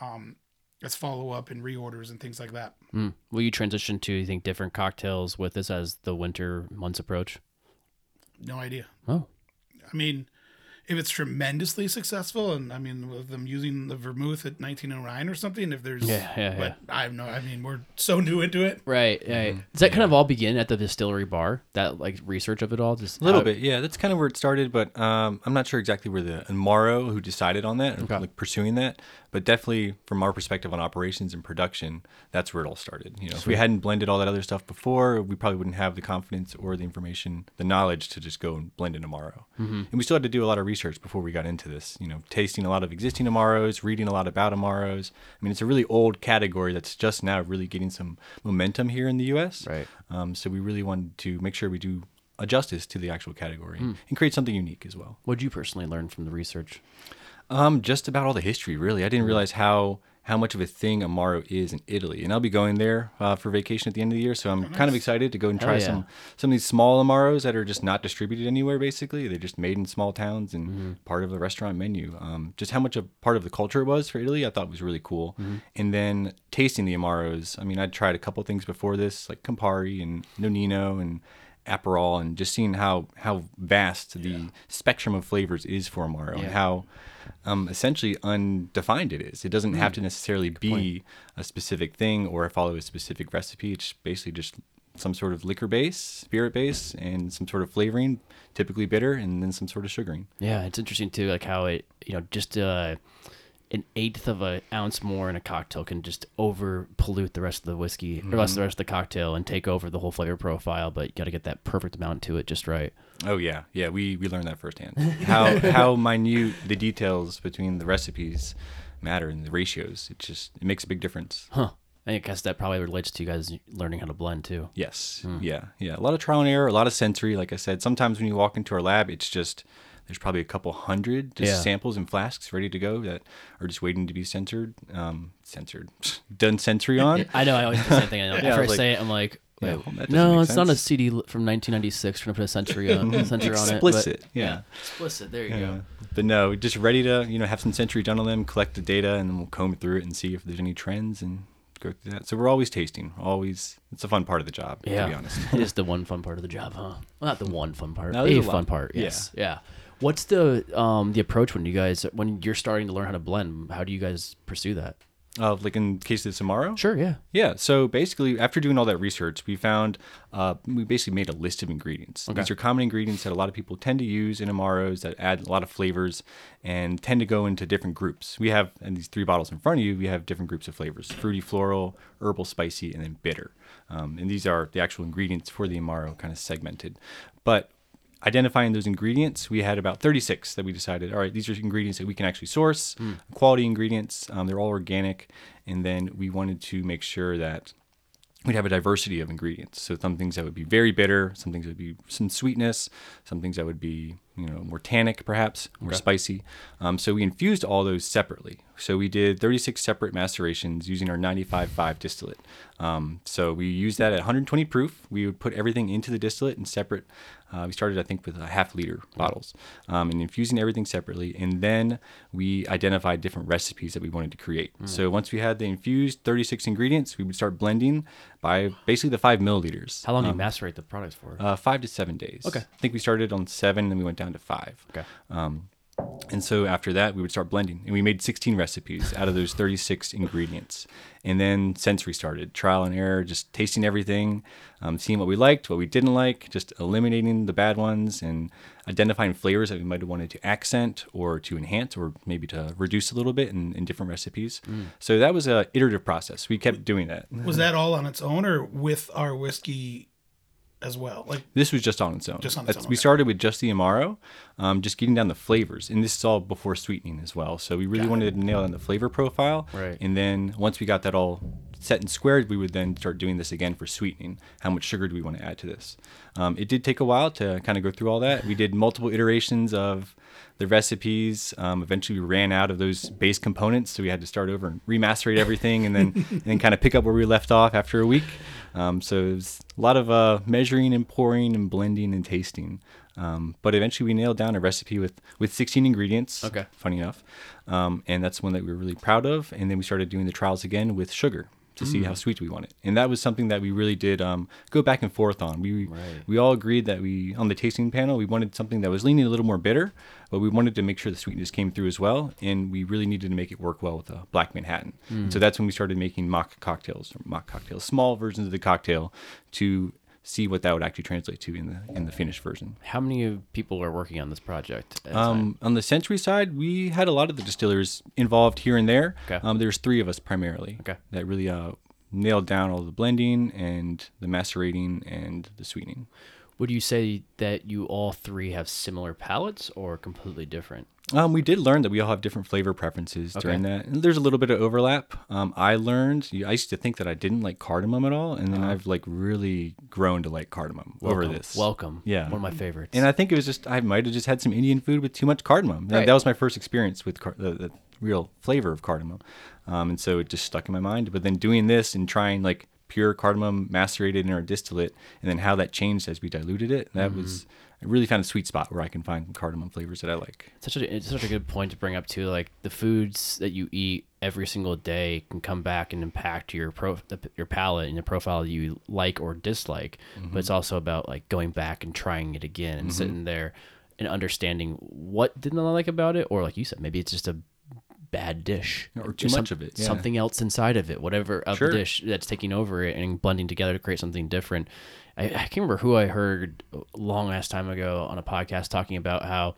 Um, as follow up and reorders and things like that. Mm. Will you transition to you think different cocktails with this as the winter months approach? No idea. Oh, I mean, if it's tremendously successful, and I mean, with them using the vermouth at 1909 or something, if there's, Yeah, yeah, but I have no. I mean, we're so new into it. right, right. Does that kind of all begin at the distillery bar? That like research of it all, just A little how- bit, yeah. That's kind of where it started, but um, I'm not sure exactly where the and Amaro who decided on that, or, Okay. like pursuing that. But definitely, from our perspective on operations and production, that's where it all started. You know, if we hadn't blended all that other stuff before, we probably wouldn't have the confidence or the information, the knowledge to just go and blend an Amaro. And we still had to do a lot of research before we got into this. You know, tasting a lot of existing Amaros, reading a lot about Amaros. I mean, it's a really old category that's just now really getting some momentum here in the U.S. Right. Um, so we really wanted to make sure we do a justice to the actual category and create something unique as well. What did you personally learn from the research? Um, just about all the history, really. I Mm. didn't realize how how much of a thing Amaro is in Italy, and I'll be going there uh, for vacation at the end of the year. So I'm kind of excited to go and try yeah. some some of these small Amaros that are just not distributed anywhere. Basically, they're just made in small towns and Mm-hmm. part of the restaurant menu. Um, just how much a part of the culture it was for Italy, I thought was really cool. Mm-hmm. And then tasting the Amaros. I mean, I'd tried a couple things before this, like Campari and Nonino and Aperol, and just seeing how how vast the spectrum of flavors is for Amaro Yeah. and how um, essentially undefined it is. It doesn't have to necessarily be a specific thing or follow a specific recipe. It's basically just some sort of liquor base, spirit base, and some sort of flavoring, typically bitter, and then some sort of sugaring. Yeah, it's interesting too, like how it, you know, just uh, an eighth of an ounce more in a cocktail can just over pollute the rest of the whiskey or less the rest mm-hmm. of the cocktail and take over the whole flavor profile. But you got to get that perfect amount to it just right. Oh yeah, yeah. We we learned that firsthand. How how minute the details between the recipes matter and the ratios. It just it makes a big difference. Huh. I guess that probably relates to you guys learning how to blend too. Yes. Hmm. Yeah. Yeah. A lot of trial and error, a lot of sensory. Like I said, sometimes when you walk into our lab, it's just there's probably a couple hundred just Yeah. samples and flasks ready to go that are just waiting to be censored, um, censored, done sensory on. I know. I always do the same thing. I know. Yeah, After I like- say it, I'm like, Yeah, well, no, it's not a. CD from 1996. We're gonna put a century on, a censor on it. Explicit, yeah. explicit. There you Yeah. go. But no, just ready to you know have some sensory done on them, collect the data, and then we'll comb through it and see if there's any trends and go through that. So we're always tasting, always. It's a fun part of the job, Yeah, to be honest. it is the one fun part of the job, huh? Well, not the one fun part. No, a a fun part. Yeah. Yes. Yeah. What's the um the approach when you guys when you're starting to learn how to blend? How do you guys pursue that? Uh, like in case of Samaro. Sure. Yeah. Yeah. So basically, after doing all that research, we found uh, we basically made a list of ingredients. These are common ingredients that a lot of people tend to use in amaros that add a lot of flavors and tend to go into different groups. We have in these three bottles in front of you, we have different groups of flavors: fruity, floral, herbal, spicy, and then bitter. Um, and these are the actual ingredients for the amaro, kind of segmented. But identifying those ingredients, we had about 36 that we decided, all right, these are ingredients that we can actually source, quality ingredients. Um, they're all organic. And then we wanted to make sure that we'd have a diversity of ingredients. So some things that would be very bitter, some things that would be some sweetness, some things that would be you know more tannic perhaps, more spicy. Um, so we infused all those separately. So we did 36 separate macerations using our 95.5 distillate. Um, so we used that at 120 proof. We would put everything into the distillate in separate. Uh, we started, I think, with a half liter bottles um, and infusing everything separately. And then we identified different recipes that we wanted to create. So once we had the infused 36 ingredients, we would start blending by basically the five milliliters. How long do you macerate the products for? Uh, five to seven days. Okay. I think we started on seven and we went down to five. okay. Um, And so after that, we would start blending, and we made 16 recipes out of those 36 ingredients. And then sensory started, trial and error, just tasting everything, um, seeing what we liked, what we didn't like, just eliminating the bad ones, and identifying flavors that we might have wanted to accent or to enhance or maybe to reduce a little bit in, in different recipes. So that was a iterative process. We kept doing that. Was that all on its own or with our whiskey as well? Like This was just on its own. Just on its That's- own, We okay. started with just the Amaro, um, just getting down the flavors. And this is all before sweetening as well. So we really wanted to nail down the flavor profile. Right. And then once we got that all set and squared, we would then start doing this again for sweetening. How much sugar do we want to add to this? Um, it did take a while to kind of go through all that. We did multiple iterations of the recipes. Um, eventually, we ran out of those base components, so we had to start over and remacerate everything, and then and then kind of pick up where we left off after a week. Um, so it was a lot of uh, measuring and pouring and blending and tasting. Um, but eventually, we nailed down a recipe with with 16 ingredients. Okay. Funny enough, um, and that's one that we were really proud of. And then we started doing the trials again with sugar to see mm. how sweet we want it. And that was something that we really did um, go back and forth on. We Right. we all agreed that we on the tasting panel we wanted something that was leaning a little more bitter, but we wanted to make sure the sweetness came through as well, and we really needed to make it work well with a black Manhattan. So mm. that's when we started making mock cocktails, or mock cocktails, small versions of the cocktail, to see what that would actually translate to in the in the finished version. How many people are working on this project? at a time? Um, on the sensory side, we had a lot of the distillers involved here and there. Okay. Um, there's three of us primarily. Okay. That really uh, nailed down all the blending and the macerating and the sweetening. Would you say that you all three have similar palates or completely different? Um, we did learn that we all have different flavor preferences during that. And there's a little bit of overlap. Um, I learned, I used to think that I didn't like cardamom at all. And then I've like really grown to like cardamom over this. Welcome. Yeah. One of my favorites. And I think it was just, I might have just had some Indian food with too much cardamom. That- Right. That was my first experience with car- the, the real flavor of cardamom. Um, and so it just stuck in my mind. But then doing this and trying like pure cardamom macerated in our distillate and then how that changed as we diluted it, that was, I really found a sweet spot where I can find cardamom flavors that I like. such a it's such a good point to bring up too. Like the foods that you eat every single day can come back and impact your pro the, your palate and the profile you like or dislike. But it's mm-hmm. also about like going back and trying it again and mm-hmm. sitting there and understanding what didn't I like about it, or like you said, maybe it's just a bad dish Or too There's much of it, yeah. something else inside of it, whatever of Sure. the dish that's taking over it and blending together to create something different. I, I can't remember who I heard long ass time ago on a podcast talking about how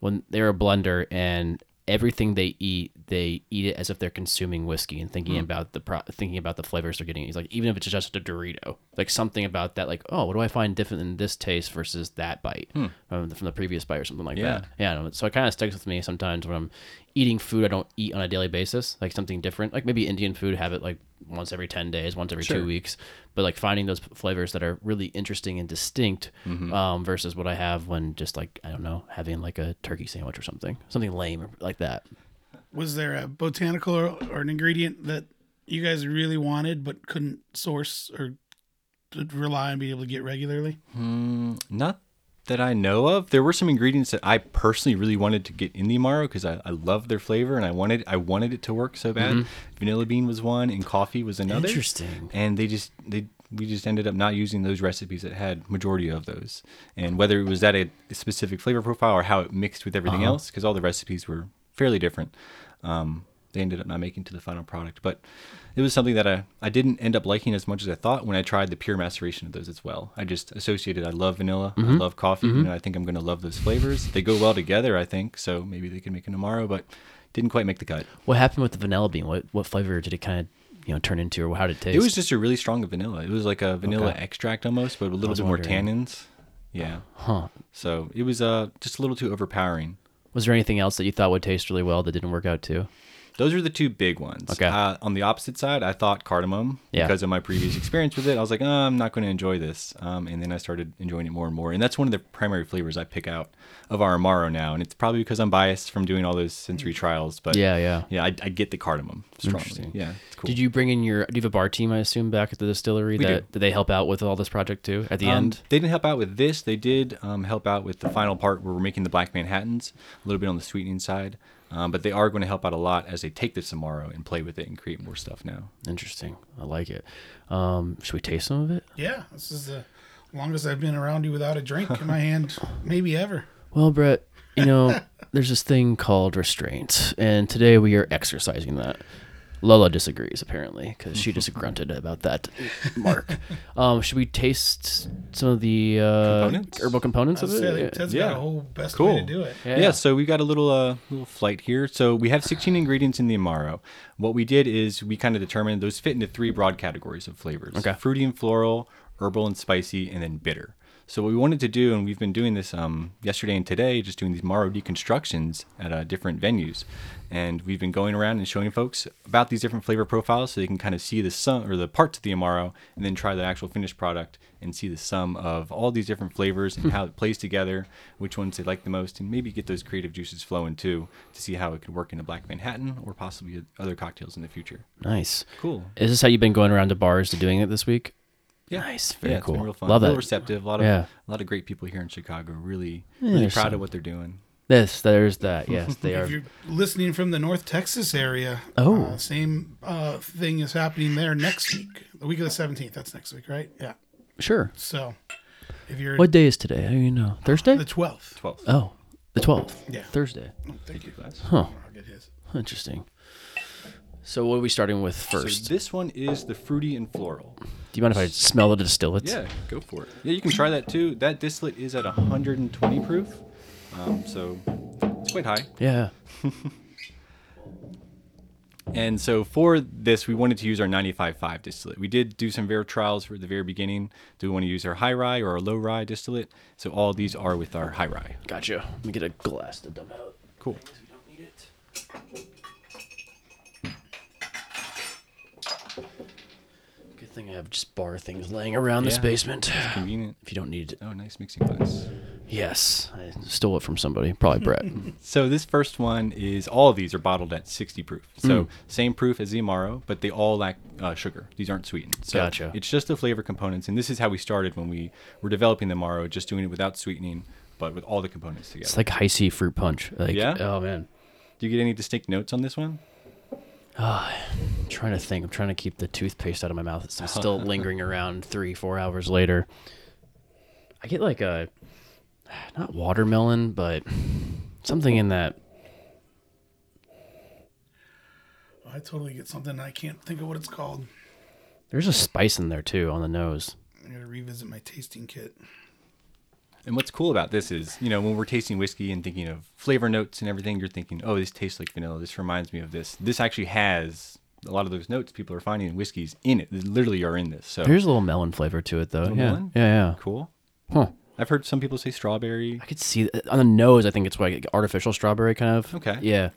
when they're a blender and everything they eat, they eat it as if they're consuming whiskey and thinking about the pro- thinking about the flavors they're getting. He's like, even if it's just a Dorito, like something about that, like, oh, what do I find different in this taste versus that bite um, from the previous bite or something like Yeah. that. Yeah, I don't know. so it kind of sticks with me sometimes when I'm eating food I don't eat on a daily basis, like something different, like maybe Indian food, have it like once every 10 days, once every Sure. two weeks, but like finding those flavors that are really interesting and distinct um, versus what I have when just like, I don't know, having like a turkey sandwich or something, something lame like that. was there a botanical or, or an ingredient that you guys really wanted but couldn't source or rely on being able to get regularly? Not that I know of. There were some ingredients that I personally really wanted to get in the Amaro because I, I love their flavor and I wanted I wanted it to work so bad. Vanilla bean was one and coffee was another. Interesting. And they just they we just ended up not using those recipes that had majority of those. And whether it was that a specific flavor profile or how it mixed with everything Uh-huh. else, because all the recipes were fairly different. Um, they ended up not making to the final product, but it was something that I, I didn't end up liking as much as I thought when I tried the pure maceration of those as well. I just associated I love vanilla, Mm-hmm. I love coffee, and I think I'm going to love those flavors. They go well together, I think, so maybe they can make an Amaro, but didn't quite make the cut. What happened with the vanilla bean? What what flavor did it kind of you know turn into, or how did it taste? It was just a really strong vanilla. It was like a vanilla Okay. extract almost, but a little bit more tannins. Yeah. huh? So it was uh just a little too overpowering. Was there anything else that you thought would taste really well that didn't work out too? Those are the two big ones. Okay. Uh, on the opposite side, I thought cardamom Yeah. because of my previous experience with it. I was like, oh, I'm not going to enjoy this. Um, and then I started enjoying it more and more. And that's one of the primary flavors I pick out of our Amaro now. And it's probably because I'm biased from doing all those sensory trials. But Yeah, yeah. yeah, I, I get the cardamom strongly. Interesting. Yeah, it's cool. Did you bring in your? Do you have a bar team? I assume back at the distillery. We that do. did they help out with all this project too at the Um, end? They didn't help out with this. They did um, help out with the final part where we're making the Black Manhattans, a little bit on the sweetening side. Um, but they are going to help out a lot as they take this tomorrow and play with it and create more stuff now. Interesting. I like it. Um, should we taste some of it? Yeah, this is the longest I've been around you without a drink in my hand, maybe ever. Well, Brett, you know, there's this thing called restraint, and today we are exercising that. Lola disagrees apparently because she just grunted about that. Mark, um, should we taste some of the uh, Components? herbal components of it? saying, Yeah. Ted's Yeah. got a whole best Cool. way to do it. Yeah. so we got a little uh, little flight here. So we have 16 ingredients in the Amaro. What we did is we kind of determined those fit into three broad categories of flavors. Okay. Fruity and floral, herbal and spicy, and then bitter. So what we wanted to do, and we've been doing this um, yesterday and today, just doing these Amaro deconstructions at uh, different venues, and we've been going around and showing folks about these different flavor profiles, so they can kind of see the sum or the parts of the Amaro, and then try the actual finished product and see the sum of all these different flavors and how it plays together, which ones they like the most, and maybe get those creative juices flowing too to see how it could work in a Black Manhattan or possibly other cocktails in the future. Nice. Cool. Is this how you've been going around to bars to doing it this week? Yeah. Nice. Very yeah, it's cool. been real fun. Love real it. receptive. A lot of Yeah. a lot of great people here in Chicago. Really, Yeah, really proud some. of what they're doing. This, there's that. Yes, they are. If you're listening from the North Texas area, Oh. uh, same uh, thing is happening there next week, the week of the 17th. That's next week, right? Yeah. Sure. So if you're What day is today? How do you know? Thursday? the 12th, Twelve. Oh, the 12th. Yeah. Thursday. thank you. Huh. I'll get his. Interesting. So what are we starting with first? So this one is the fruity and floral. Do you mind if I smell the distillates? Yeah, go for it. Yeah, you can try that too. That distillate is at 120 proof, um, so it's quite high. Yeah. And so for this, we wanted to use our 95.5 distillate. We did do some very trials for the very beginning. Do we want to use our high rye or our low rye distillate? So all these are with our high rye. Gotcha. Let me get a glass to dump out. Cool. We don't need it. Good thing I have just bar things laying around this Yeah. basement. Convenient. If you don't need it. Oh, nice mixing glass. Yes. I stole it from somebody. Probably Brett. So this first one is all of these are bottled at 60 proof. So same proof as the Amaro, but they all lack uh, sugar. These aren't sweetened. So Gotcha. It's just the flavor components, and this is how we started when we were developing the Amaro, just doing it without sweetening, but with all the components together. it's like high C fruit punch. Like, Yeah? Oh, man. Do you get any distinct notes on this one? I'm trying to think. I'm trying to keep the toothpaste out of my mouth. It's still lingering around three, four hours later. I get like a, not watermelon, but something in that. I totally get something. I can't think of what it's called. There's a spice in there too on the nose. I got to revisit my tasting kit. And what's cool about this is, you know, when we're tasting whiskey and thinking of flavor notes and everything, you're thinking, oh, this tastes like vanilla. This reminds me of this. This actually has a lot of those notes people are finding in whiskeys in it. They literally are in this. So There's a little melon flavor to it though. Yeah. melon? yeah, yeah. cool. Huh. I've heard some people say strawberry. I could see th- on the nose. I think it's like artificial strawberry kind of. Okay. Yeah.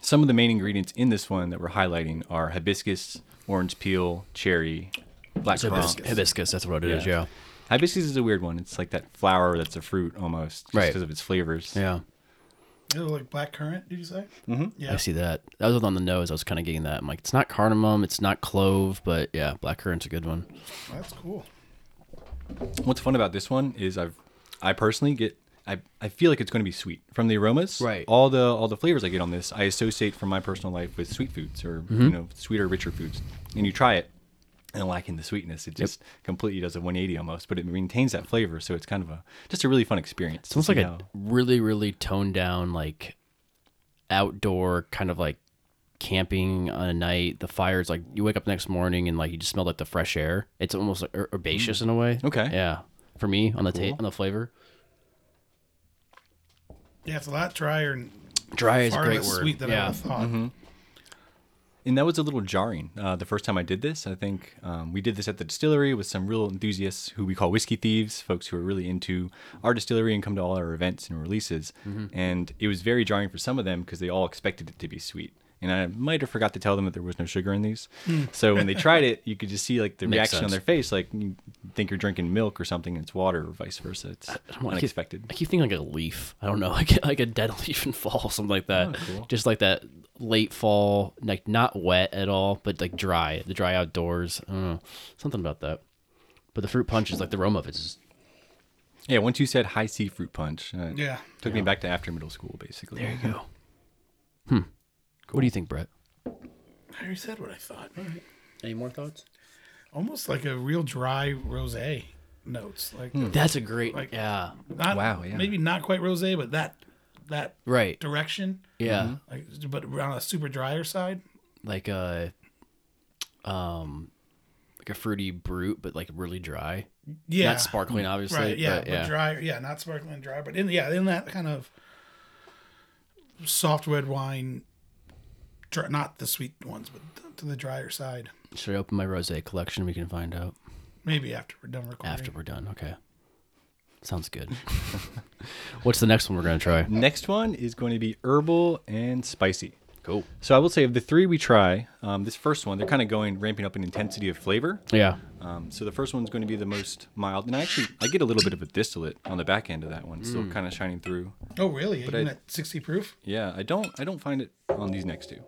Some of the main ingredients in this one that we're highlighting are hibiscus, orange peel, cherry, black Hibiscus. Hibiscus. That's what it is. Yeah. Yeah. Hibiscus is a weird one. It's like that flower that's a fruit almost, just Right. because of its flavors. Yeah. It look like black currant, did you say? Mm-hmm. Yeah. I see that. That was on the nose. I was kind of getting that. I'm like, it's not cardamom. It's not clove, but yeah, black currant's a good one. That's cool. What's fun about this one is I've, I personally get, I, I feel like it's going to be sweet from the aromas. Right. All the all the flavors I get on this, I associate from my personal life with sweet foods or Mm-hmm. you know sweeter, richer foods. And you try it, and lacking the sweetness, it just completely does a 180 almost. But it maintains that flavor, so it's kind of a just a really fun experience. It's almost like a really, really toned down, like outdoor kind of like camping on a night. The fire's like you wake up the next morning and like you just smell like the fresh air. It's almost like herbaceous in a way. Okay. Yeah. For me on the ta- on the flavor, Yeah, it's a lot drier and dry is a great less word. sweet than yeah. would have thought. Mm-hmm. And that was a little jarring uh, the first time I did this. I think um, we did this at the distillery with some real enthusiasts who we call whiskey thieves, folks who are really into our distillery and come to all our events and releases. And it was very jarring for some of them because they all expected it to be sweet. And I might have forgot to tell them that there was no sugar in these. So when they tried it, you could just see like the Makes reaction on their face, like you think you're drinking milk or something, and it's water, or vice versa. It's I don't know, I keep- unexpected. I keep thinking like a leaf. I don't know, like like a dead leaf in fall, something like that. Oh, cool. Just like that late fall, like not wet at all, but like dry, the dry outdoors. I don't know, something about that. But the fruit punch is like the aroma of it is Yeah, once you said high C fruit punch, uh, Yeah. took me back to after middle school, basically. There you go. Hmm. What do you think, Brett? I already said what I thought. Any more thoughts? Almost like a real dry rosé notes. Like That's a great. Like- yeah. not Wow, yeah. maybe not quite rosé, but that that Right. direction. Yeah. Like, but on a super drier side. Like a um like a fruity brute but like really dry. Yeah, Not sparkling obviously. right? Yeah, but but, yeah. dry. Yeah, not sparkling and dry, but in yeah, in that kind of soft red wine. Dry, not the sweet ones, but to the drier side. Should I open my rosé collection? We can find out Maybe after we're done recording. after we're done. Okay. Sounds good. What's the next one we're gonna try? Next one is going to be herbal and spicy. Cool. So I will say of the three we try, um, this first one they're kind of going ramping up in intensity of flavor. Yeah. Um, so the first one's going to be the most mild, and I actually I get a little bit of a distillate on the back end of that one, still kind of shining through. Oh, really? Even I- at sixty proof? Yeah, I don't I don't find it on these next two.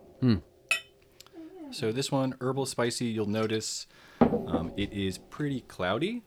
So this one, herbal spicy, you'll notice um, it is pretty cloudy,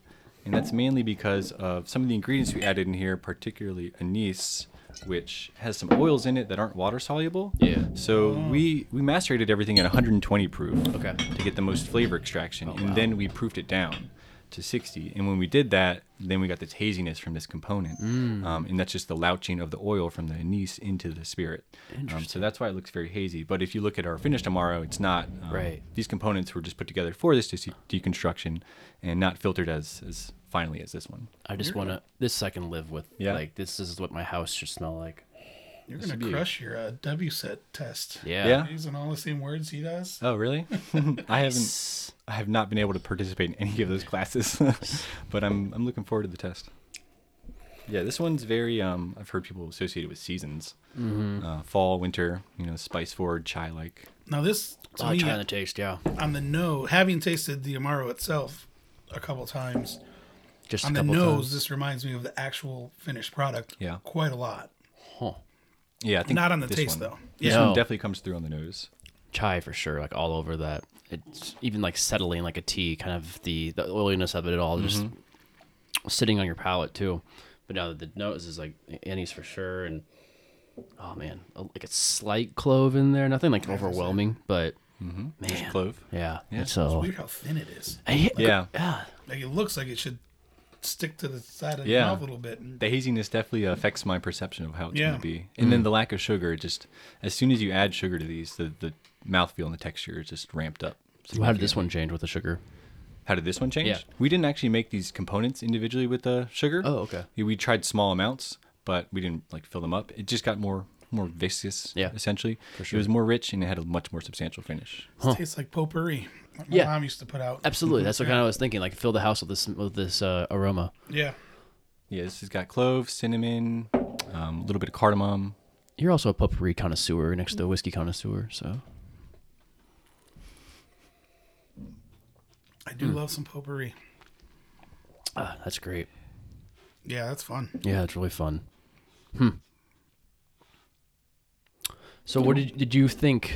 and that's mainly because of some of the ingredients we added in here, particularly anise, which has some oils in it that aren't water soluble. Yeah. So we we macerated everything at 120 proof Okay. to get the most flavor extraction, and wow. then we proofed it down to 60. And when we did that, then we got this haziness from this component, Mm. um, and that's just the louching of the oil from the anise into the spirit. Um, so that's why it looks very hazy. But if you look at our finished Amaro, it's not. Um, Right. These components were just put together for this de- deconstruction, and not filtered as as finely as this one. I just want to. This I can live with. Yeah. Like this is what my house should smell like. You're This gonna would be- crush your uh, WSET test. Yeah. Yeah. Using all the same words he does. Oh, really? I haven't. I have not been able to participate in any of those classes, but I'm I'm looking forward to the test. Yeah, this one's very. Um, I've heard people associate it with seasons, Mm-hmm. uh, fall, winter. You know, spice forward, chai like. Now this, to Oh, me, trying the taste. Yeah. on the nose, having tasted the Amaro itself a couple times, Just on a the nose, times. this reminds me of the actual finished product. Yeah. quite a lot. Huh. Yeah, I think Not on the taste one- though. This Yeah, No. one definitely comes through on the nose. Chai for sure. Like all over that. It's even like settling like a tea. Kind of the the oiliness of it all just mm-hmm. sitting on your palate too. But now that the nose is like anise for sure, and oh man, a- like a slight clove in there. Nothing like overwhelming, but mm-hmm. man, Clove. yeah. Yeah. It's so weird how thin it is. I- Yeah. yeah. Like it looks like it should stick to the side of Yeah. the mouth a little bit. And The haziness definitely affects my perception of how it's Yeah. going to be. And then mm. the lack of sugar, just as soon as you add sugar to these, the, the mouthfeel and the texture is just ramped up. So How did this one change with the sugar? How did this one change? Yeah. We didn't actually make these components individually with the sugar. Oh, okay. We tried small amounts, but we didn't like fill them up. It just got more more viscous. Yeah, essentially. for It was more rich and it had a much more substantial finish. it tastes like potpourri. Like my Yeah. mom used to put out. Absolutely. That's what kind of I was thinking. Like fill the house with this with this uh, aroma. Yeah. Yeah, this has got clove, cinnamon, um, a little bit of cardamom. You're also a potpourri connoisseur next to a whiskey connoisseur, so I do love some potpourri. ah, that's great. Yeah, that's fun. Yeah, it's really fun. Hmm. So, what did did you think?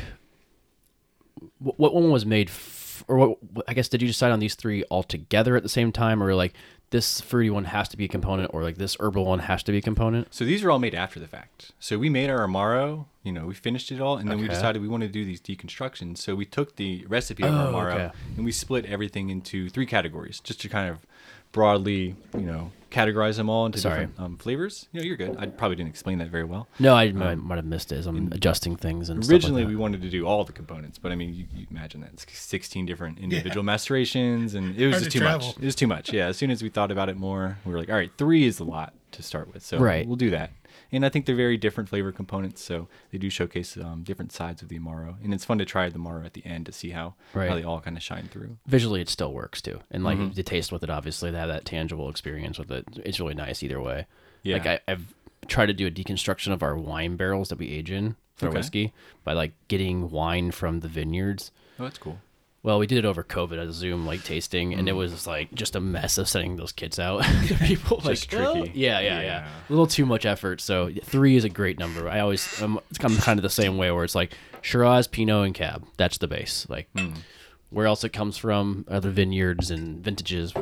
What, what one was made, f- or what? I guess did you decide on these three all together at the same time, or like this fruity one has to be a component, or like this herbal one has to be a component? So these are all made after the fact. So we made our Amaro, you know, we finished it all, and then we decided we wanted to do these deconstructions. So we took the recipe of Oh, our Amaro okay. and we split everything into three categories, just to kind of broadly, you know, categorize them all into Sorry. different um, flavors. You know, you're good. I probably didn't explain that very well. No, I might, might have missed it as I'm adjusting things and stuff like Originally, that. we wanted to do all the components, but I mean, you, you imagine that it's 16 different individual macerations, and it was Hard just to too travel. much. It was too much. Yeah. As soon as we thought about it more, we were like, all right, three is a lot to start with, so Right. we'll do that. And I think they're very different flavor components, so they do showcase um, different sides of the Amaro, and it's fun to try the Amaro at the end to see how Right. how they all kind of shine through. visually it still works too and like Mm-hmm. the taste with it obviously to have that tangible experience with it it's really nice either way Yeah. like I, i've tried to do a deconstruction of our wine barrels that we age in for Okay. whiskey by like getting wine from the vineyards Oh, that's cool. Well we did it over covid at a zoom like tasting and it Mm. was like just a mess of sending those kids out people like tricky. "Oh." yeah, yeah yeah Yeah. a little too much effort so three is a great number i always i'm, I'm kind of the same way where it's like shiraz pinot and cab that's the base like Hmm. where else it comes from, other vineyards and vintages,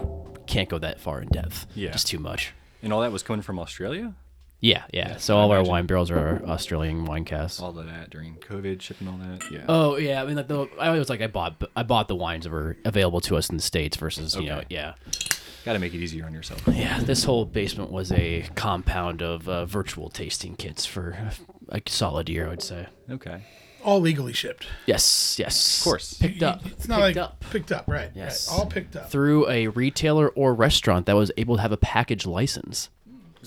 can't go that far in depth. Yeah. Just too much. And all that was coming from Australia. Yeah, yeah. Yeah, so I all our wine barrels are Australian wine casks. All of that during COVID, shipping all that. Yeah. Oh yeah, I mean like the I always like I bought I bought the wines that were available to us in the states versus you know yeah. Got to make it easier on yourself. Yeah, this whole basement was a compound of uh, virtual tasting kits for a solid year, I would say. Okay. All legally shipped. Yes, yes. Of course. Picked up. It's not picked like up picked up, right? Yes. Right. All picked up. through a retailer or restaurant that was able to have a package license.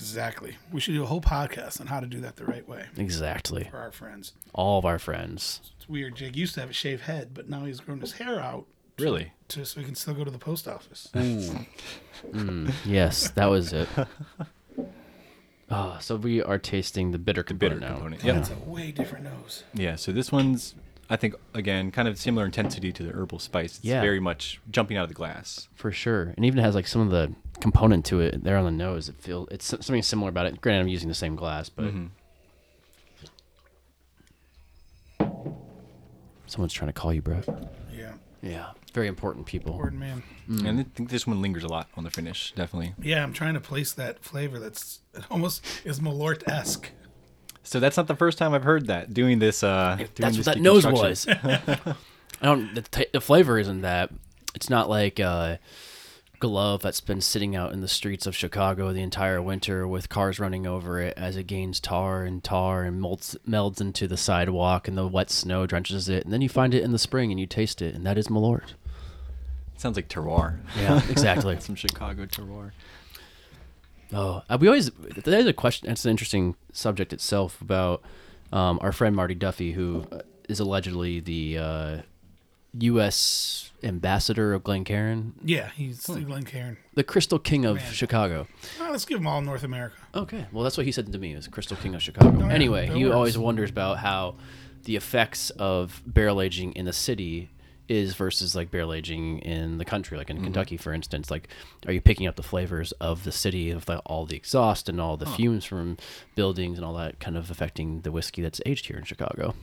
Exactly. We should do a whole podcast on how to do that the right way Exactly. for our friends. All of our friends. It's weird. Jake used to have a shaved head, but now he's grown his hair out Really? to, so he can still go to the post office. Hmm. Hmm. Yes, that was it. Oh, so we are tasting the bitter Bitter now. component. Yeah. That's a way different nose. Yeah. So this one's, I think, again, kind of similar intensity to the herbal spice. It's Yeah. very much jumping out of the glass. For sure, and even has like some of the component to it there on the nose. It feels it's something similar about it. Granted, I'm using the same glass, but Mm-hmm. someone's trying to call you, bro. Yeah. Yeah, very important people. Important man. Mm. And I think this one lingers a lot on the finish, definitely. Yeah, I'm trying to place that flavor that's it almost is Malort esque. So that's not the first time I've heard that doing this. Uh, doing That's this what that nose was. I don't. The, t- the flavor isn't that. It's not like uh, glove that's been sitting out in the streets of Chicago the entire winter with cars running over it as it gains tar and tar and melts melds into the sidewalk and the wet snow drenches it, and then you find it in the spring and you taste it, and that is Malort. Sounds like terroir. Yeah, exactly. Some Chicago terroir. Oh, uh, we always. There's a question. It's an interesting subject itself about um, our friend Marty Duffy, who uh, allegedly the uh, U.S. ambassador of Glencairn, Yeah, he's the Glencairn. the Crystal King of Man. Chicago. Oh, let's give him all North America. Okay, well that's what he said to me. Is Crystal King of Chicago. yeah, anyway, he works. always wonders about how the effects of barrel aging in the city is versus like barrel aging in the country, like in Mm-hmm. Kentucky, for instance. Like, are you picking up the flavors of the city of the, all the exhaust and all the fumes from buildings and all that kind of affecting the whiskey that's aged here in Chicago?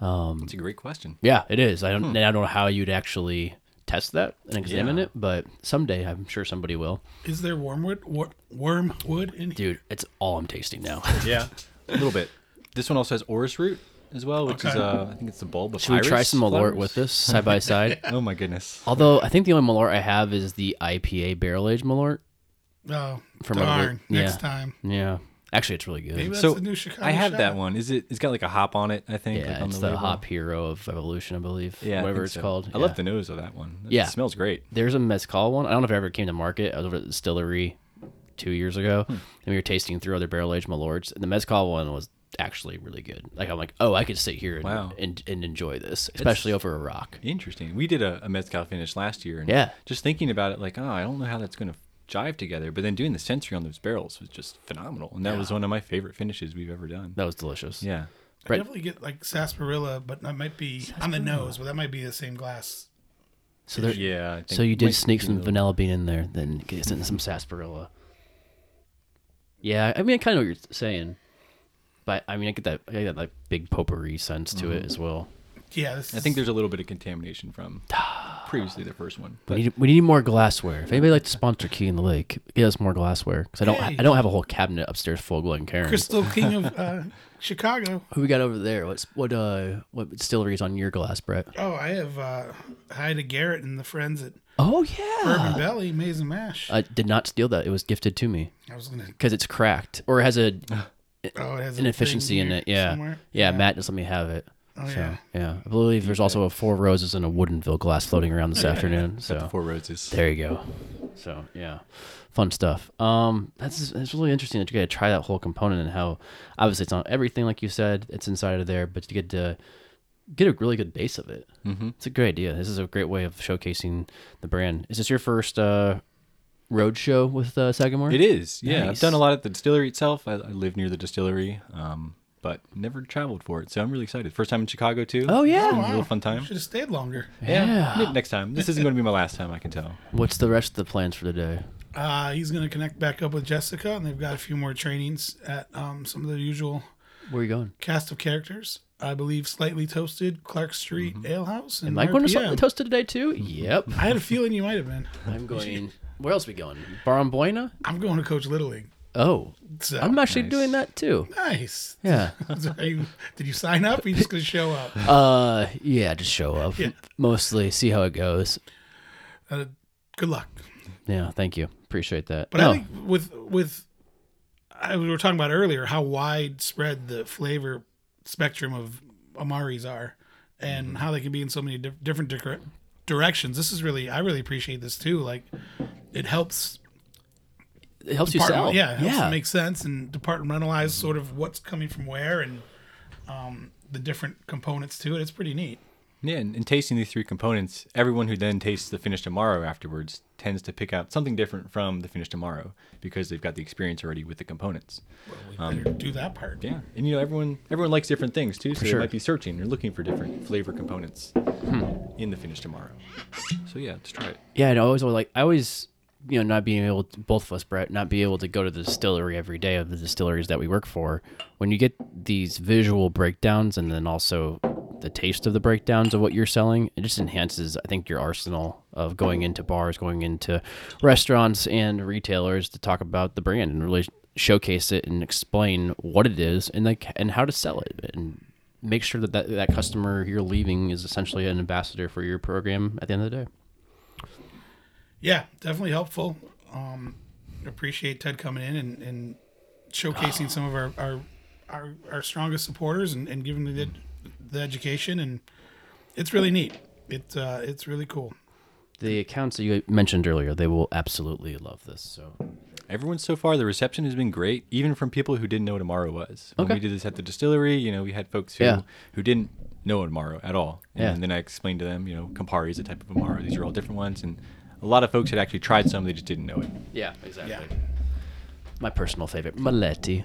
That's a great question. Yeah, it is. I don't. Hmm. I don't know how you'd actually test that and examine Yeah. it, but someday I'm sure somebody will. Is there wormwood? Wor- wormwood in here? Dude, it's all I'm tasting now. Yeah, a little bit. This one also has orris root as well, which is uh, I think it's the bulb of Should we try some Malort with this side by side? Oh my goodness. Although I think the only Malort I have is the IPA barrel aged Malort. Oh, From over- darn. Next yeah. time. Yeah, actually, it's really good. Maybe that's So the new Chicago I have shot. that one. Is it? It's got like a hop on it. I think. yeah, like on it's the, the. Hop Hero of Evolution, I believe. Yeah, whatever it's so. called. I yeah. love the nose of that one. It Yeah. smells great. There's a mezcal one. I don't know if it ever came to market. I was over at the distillery two years ago, Hmm. and we were tasting through other barrel aged Malorts. And the mezcal one was actually really good. Like I'm like, oh, I could sit here and, Wow. and, and enjoy this, especially over a rock. Interesting. We did a, a mezcal finish last year, and Yeah. just thinking about it, like, oh, I don't know how that's going to jive together. But then doing the sensory on those barrels was just phenomenal, and that was one of my favorite finishes we've ever done. That was delicious. Yeah. I Right. definitely get like sarsaparilla, but that might be on the nose, but that might be the same glass. So there, Yeah. I think So you did sneak some little- vanilla bean in there, then get some sarsaparilla. Yeah, I mean, I kind of know what you're saying, but I mean, I get that, I get that like big potpourri sense to Mm-hmm. it as well. Yeah, this I think there's a little bit of contamination from previously the first one. We But need, we need more glassware. If anybody like to sponsor Key in the Lake, get us more glassware because I don't Hey. I don't have a whole cabinet upstairs full of Glencairn. Crystal King of uh, Chicago. Who we got over there? What's what uh what distillery is on your glass, Brett? Oh, I have uh, hi to Garrett and the friends at Oh Bourbon yeah, Belly, Maize and Mash. I did not steal that. It was gifted to me I was gonna. because it's cracked or it has a Oh, it has a inefficiency in here it. Yeah. somewhere. yeah, Matt just let me have it. Oh so yeah. yeah, I believe there's also a Four Roses and a Woodinville glass floating around this afternoon. the So Four Roses. there you go. So yeah, fun stuff. Um, that's that's really interesting that you get to try that whole component and how obviously it's not everything like you said. It's inside of there, but you get to get a really good base of it. Mm-hmm. It's a great idea. This is a great way of showcasing the brand. Is this your first uh, road show with uh, Sagamore? It is. Yeah, Nice. I've done a lot at the distillery itself. I, I live near the distillery, um, but never traveled for it. So I'm really excited. First time in Chicago too. Oh yeah. Oh, a wow. real fun time. Should have stayed longer. Yeah. maybe next time. This isn't going to be my last time. I can tell. What's the rest of the plans for the day? Uh, he's gonna connect back up with Jessica, and they've got a few more trainings at um, some of the usual Where are you going? cast of characters. I believe slightly toasted Clark Street Ale House. Mm-hmm. Am I going to Slightly Toasted today too? Yep. I had a feeling you might have been. I'm going. Where else we going? Barumboina? I'm going to coach Little League. Oh, So I'm actually Nice. doing that too. nice. Yeah. You, did you sign up? Or you just gonna show up? Uh, yeah, just show up. Yeah. Mostly see how it goes. Uh, good luck. Yeah, thank you. Appreciate that. But No, I think with with I, we were talking about earlier how widespread the flavor spectrum of Amaris are, and Mm-hmm. how they can be in so many di- different dir- directions. This is really I really appreciate this too. Like it helps. It helps you sell. Yeah, it helps yeah. make sense and departmentalize sort of what's coming from where and um, the different components to it. It's pretty neat. Yeah, and, and tasting these three components, everyone who then tastes the finished Amaro afterwards tends to pick out something different from the finished Amaro because they've got the experience already with the components. We better do that part. Yeah, and you know everyone everyone likes different things too, so sure. they might be searching or looking for different flavor components in the finished Amaro. So yeah, let's try it. Yeah, and I always like I always you know not being able to, both of us Brett not be able to go to the distillery every day of the distilleries that we work for. When you get these visual breakdowns and then also the taste of the breakdowns of what you're selling, it just enhances I think your arsenal of going into bars, going into restaurants and retailers to talk about the brand and really showcase it and explain what it is and like and how to sell it and make sure that that, that customer you're leaving is essentially an ambassador for your program at the end of the day. Yeah, definitely helpful. Um, appreciate Ted coming in and, and showcasing some of our our, our, our strongest supporters and, and giving the the education and it's really neat. It's uh, it's really cool. The accounts that you mentioned earlier, they will absolutely love this. So Everyone so far, the reception has been great, even from people who didn't know what Amaro was. When Okay. we did this at the distillery, you know, we had folks who, Yeah. who didn't know Amaro at all. And Yeah. then I explained to them, you know, Campari is a type of Amaro. These are all different ones. And a lot of folks had actually tried some, they just didn't know it. yeah, exactly. Yeah. My personal favorite, Meletti.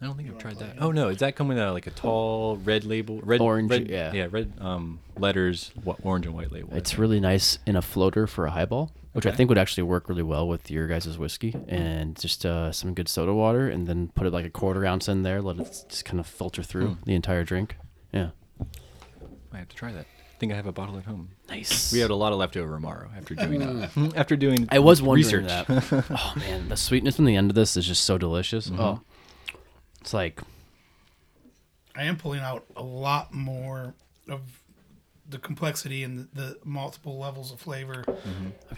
I don't think I've tried that. Oh no, does that come with a, like a tall red label, red Orange, red, yeah. yeah, red um letters, what orange and white label. It's really nice in a floater for a highball, which I think would actually work really well with your guys' whiskey and just uh, some good soda water, and then put it like a quarter ounce in there, let it just kind of filter through Mm. the entire drink. Yeah, I have to try that. I think I have a bottle at home. nice. We had a lot of leftover Amaro after doing uh, after doing. I was wondering research. that. oh man, the sweetness from the end of this is just so delicious. Oh, it's like I am pulling out a lot more of the complexity and the, the multiple levels of flavor.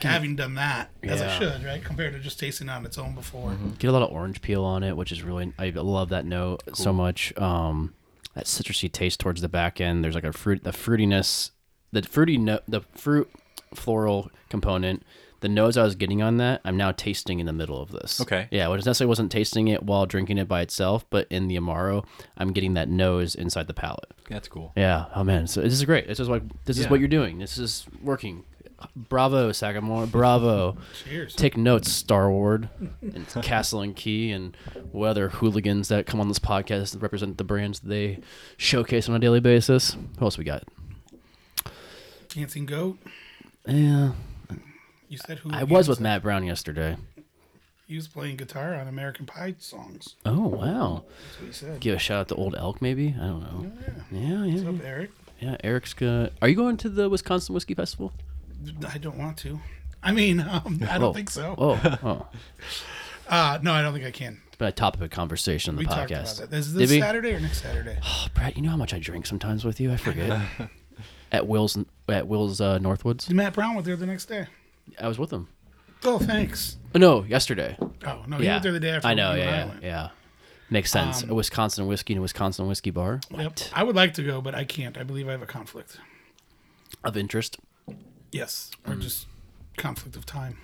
Having done that, as I Yeah. should, right, compared to just tasting it on its own before. get a lot of orange peel on it, which is really I love that note so much. Um, that citrusy taste towards the back end. There's like a fruit, the fruitiness, the fruity note, the fruit floral component. The nose I was getting on that, I'm now tasting in the middle of this. Okay. Yeah, which necessarily wasn't tasting it while drinking it by itself, but in the Amaro, I'm getting that nose inside the palate. That's cool. Yeah. Oh man. So this is great. This is like this is Yeah. what you're doing. This is working. Bravo, Sagamore. Bravo. Cheers. Take notes, Starward, and Castle and Key, and what other hooligans that come on this podcast that represent the brands they showcase on a daily basis. Who else we got? Dancing Goat. Yeah, You said who? I was with Matt Brown yesterday. He was playing guitar on American Pie songs. Oh wow! That's what he said. Give a shout out to Old Elk, maybe. I don't know. Oh, yeah, What's yeah, up, Eric? yeah. Eric's gonna. Are you going to the Wisconsin Whiskey Festival? I don't want to. I mean, um, I don't Oh. think so. Oh, oh. Uh, no, I don't think I can. It's been a topic of conversation on the We talked podcast. about that. Is Did this we? Saturday or next Saturday? Oh, Brett, you know how much I drink sometimes with you. I forget. at Will's at Will's uh, Northwoods. Matt Brown was there the next day. I was with him. Oh, thanks. Oh, no, yesterday. Oh no, he was there the day after. I know. you and Yeah, yeah, went. yeah. Makes sense. Um, a Wisconsin whiskey and a Wisconsin whiskey bar. Yep. I would like to go, but I can't. I believe I have a conflict. Of interest. Yes, or Mm. just conflict of time.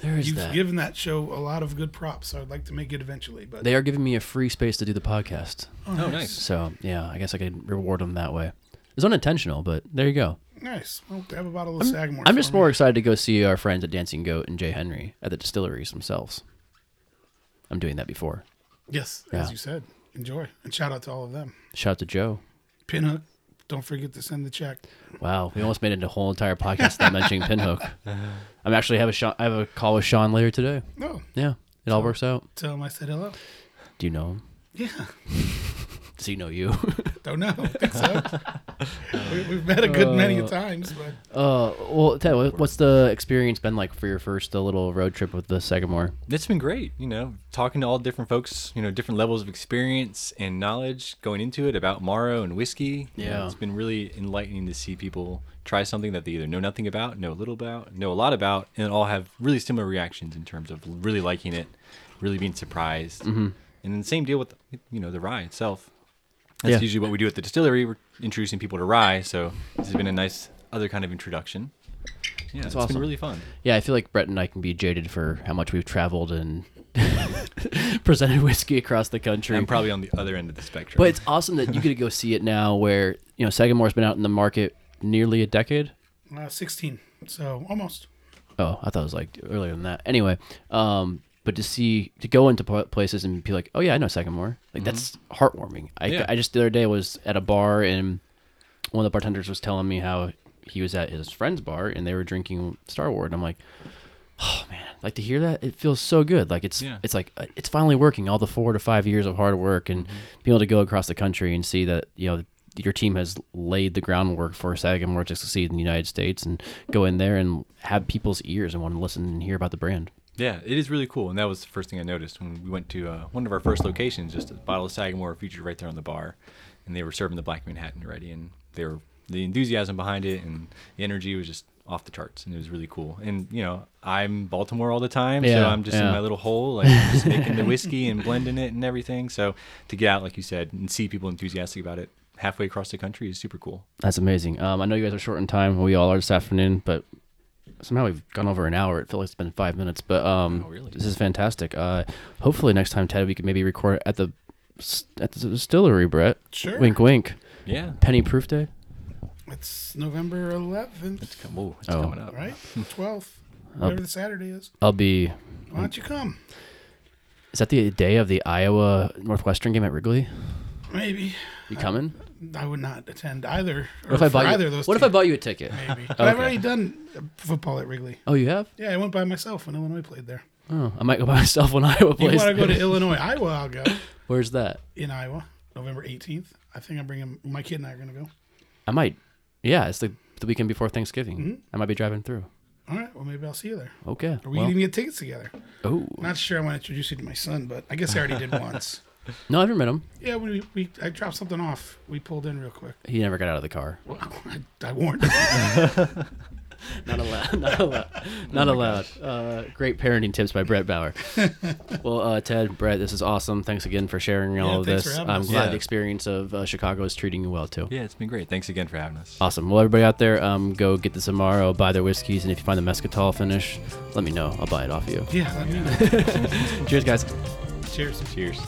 There is You've that. given that show a lot of good props, so I'd like to make it eventually. But they are giving me a free space to do the podcast. oh, Oh, nice. So yeah, I guess I could reward them that way. It's unintentional, but there you go. nice. Well, have a bottle of Sagamore. I'm for just me. more excited to go see our friends at Dancing Goat and J. Henry at the distilleries themselves. I'm doing that before. Yes, Yeah. as you said. Enjoy and shout out to all of them. Shout out to Joe. Pinhook, don't forget to send the check. Wow, we almost made it a whole entire podcast not mentioning Pinhook. I'm actually have a Sean, I have a call with Sean later today. No, Yeah, it all works out. tell him I said hello. Do you know him? Yeah, Does he know you? Don't know. Think so. we, we've met a good many times, but uh, well, Ted, what- what's the experience been like for your first uh, little road trip with the Sagamore? It's been great, you know, talking to all different folks, you know, different levels of experience and knowledge going into it about Amaro and whiskey. You know, Yeah. it's been really enlightening to see people try something that they either know nothing about, know a little about, know a lot about, and all have really similar reactions in terms of really liking it, really being surprised. Mm-hmm. And then the same deal with, you know, the rye itself. That's Yeah. usually what we do at the distillery. We're introducing people to rye, so this has been a nice other kind of introduction. Yeah, it's awesome. been really fun. Yeah, I feel like Brett and I can be jaded for how much we've traveled and presented whiskey across the country. I'm probably on the other end of the spectrum. but it's awesome that you get to go see it now, where you know Sagamore's been out in the market nearly a decade. uh, 16. So almost. Oh, I thought it was like earlier than that. Anyway, um, but to see to go into places and be like, oh yeah, I know Sagamore. Like that's heartwarming. I, Yeah. I just the other day was at a bar and one of the bartenders was telling me how he was at his friend's bar and they were drinking Star Wars. And I'm like, oh man, like to hear that, it feels so good. Like it's Yeah. it's like uh, it's finally working. All the four to five years of hard work and being able to go across the country and see that you know your team has laid the groundwork for Sagamore to succeed in the United States and go in there and have people's ears and want to listen and hear about the brand. Yeah, it is really cool, and that was the first thing I noticed when we went to uh, one of our first locations. Just a bottle of Sagamore featured right there on the bar, and they were serving the Black Manhattan already, and they were the enthusiasm behind it and the energy was just off the charts, and it was really cool. And you know, I'm Baltimore all the time, so I'm just in my little hole, like just making the whiskey and blending it and everything. So to get out, like you said, and see people enthusiastic about it halfway across the country is super cool. That's amazing. Um, I know you guys are short in time. We all are this afternoon, but somehow we've gone over an hour. It feels like it's been five minutes, but um, Oh, really? this is fantastic. Uh, hopefully next time, Ted, we could maybe record at the at the distillery, Brett. Sure. Wink, wink. Yeah, Penny proof day. It's November 11th, it's, com- ooh, it's Oh. coming up. right? 12th. Whatever the Saturday is. I'll be. Why don't you come? Is that the day of the Iowa Northwestern game at Wrigley? Maybe. You coming? I would not attend either. What if I bought either you? of those What if I bought you a ticket? Maybe. But I've already done football at Wrigley. Oh, you have? Yeah, I went by myself when Illinois played there. Oh, I might go by myself when Iowa You plays. want to go to Illinois, Iowa? I'll go. Where's that? In Iowa, November 18th. I think I'm bringing my kid and I are going to go. I might. Yeah, it's the the weekend before Thanksgiving. Mm-hmm. I might be driving through. All right. Well, maybe I'll see you there. Okay. Or we well, can even get tickets together. oh Not sure I want to introduce you to my son, but I guess I already did once. No, I've never met him. Yeah, we, we I dropped something off. We pulled in real quick. He never got out of the car. Well, I, I warned him. Not allowed. Not allowed. Not allowed. Uh, great parenting tips by Brett Bauer. well, uh, Ted, Brett, this is awesome. Thanks again for sharing all Yeah, of thanks for this. I'm us. glad Yeah. the experience of uh, Chicago is treating you well too. Yeah, it's been great. Thanks again for having us. Awesome. Well, everybody out there, um, go get this tomorrow. Buy their whiskeys, and if you find the Moscatel finish, let me know. I'll buy it off you. yeah, let me know. Cheers, guys. Cheers. Cheers.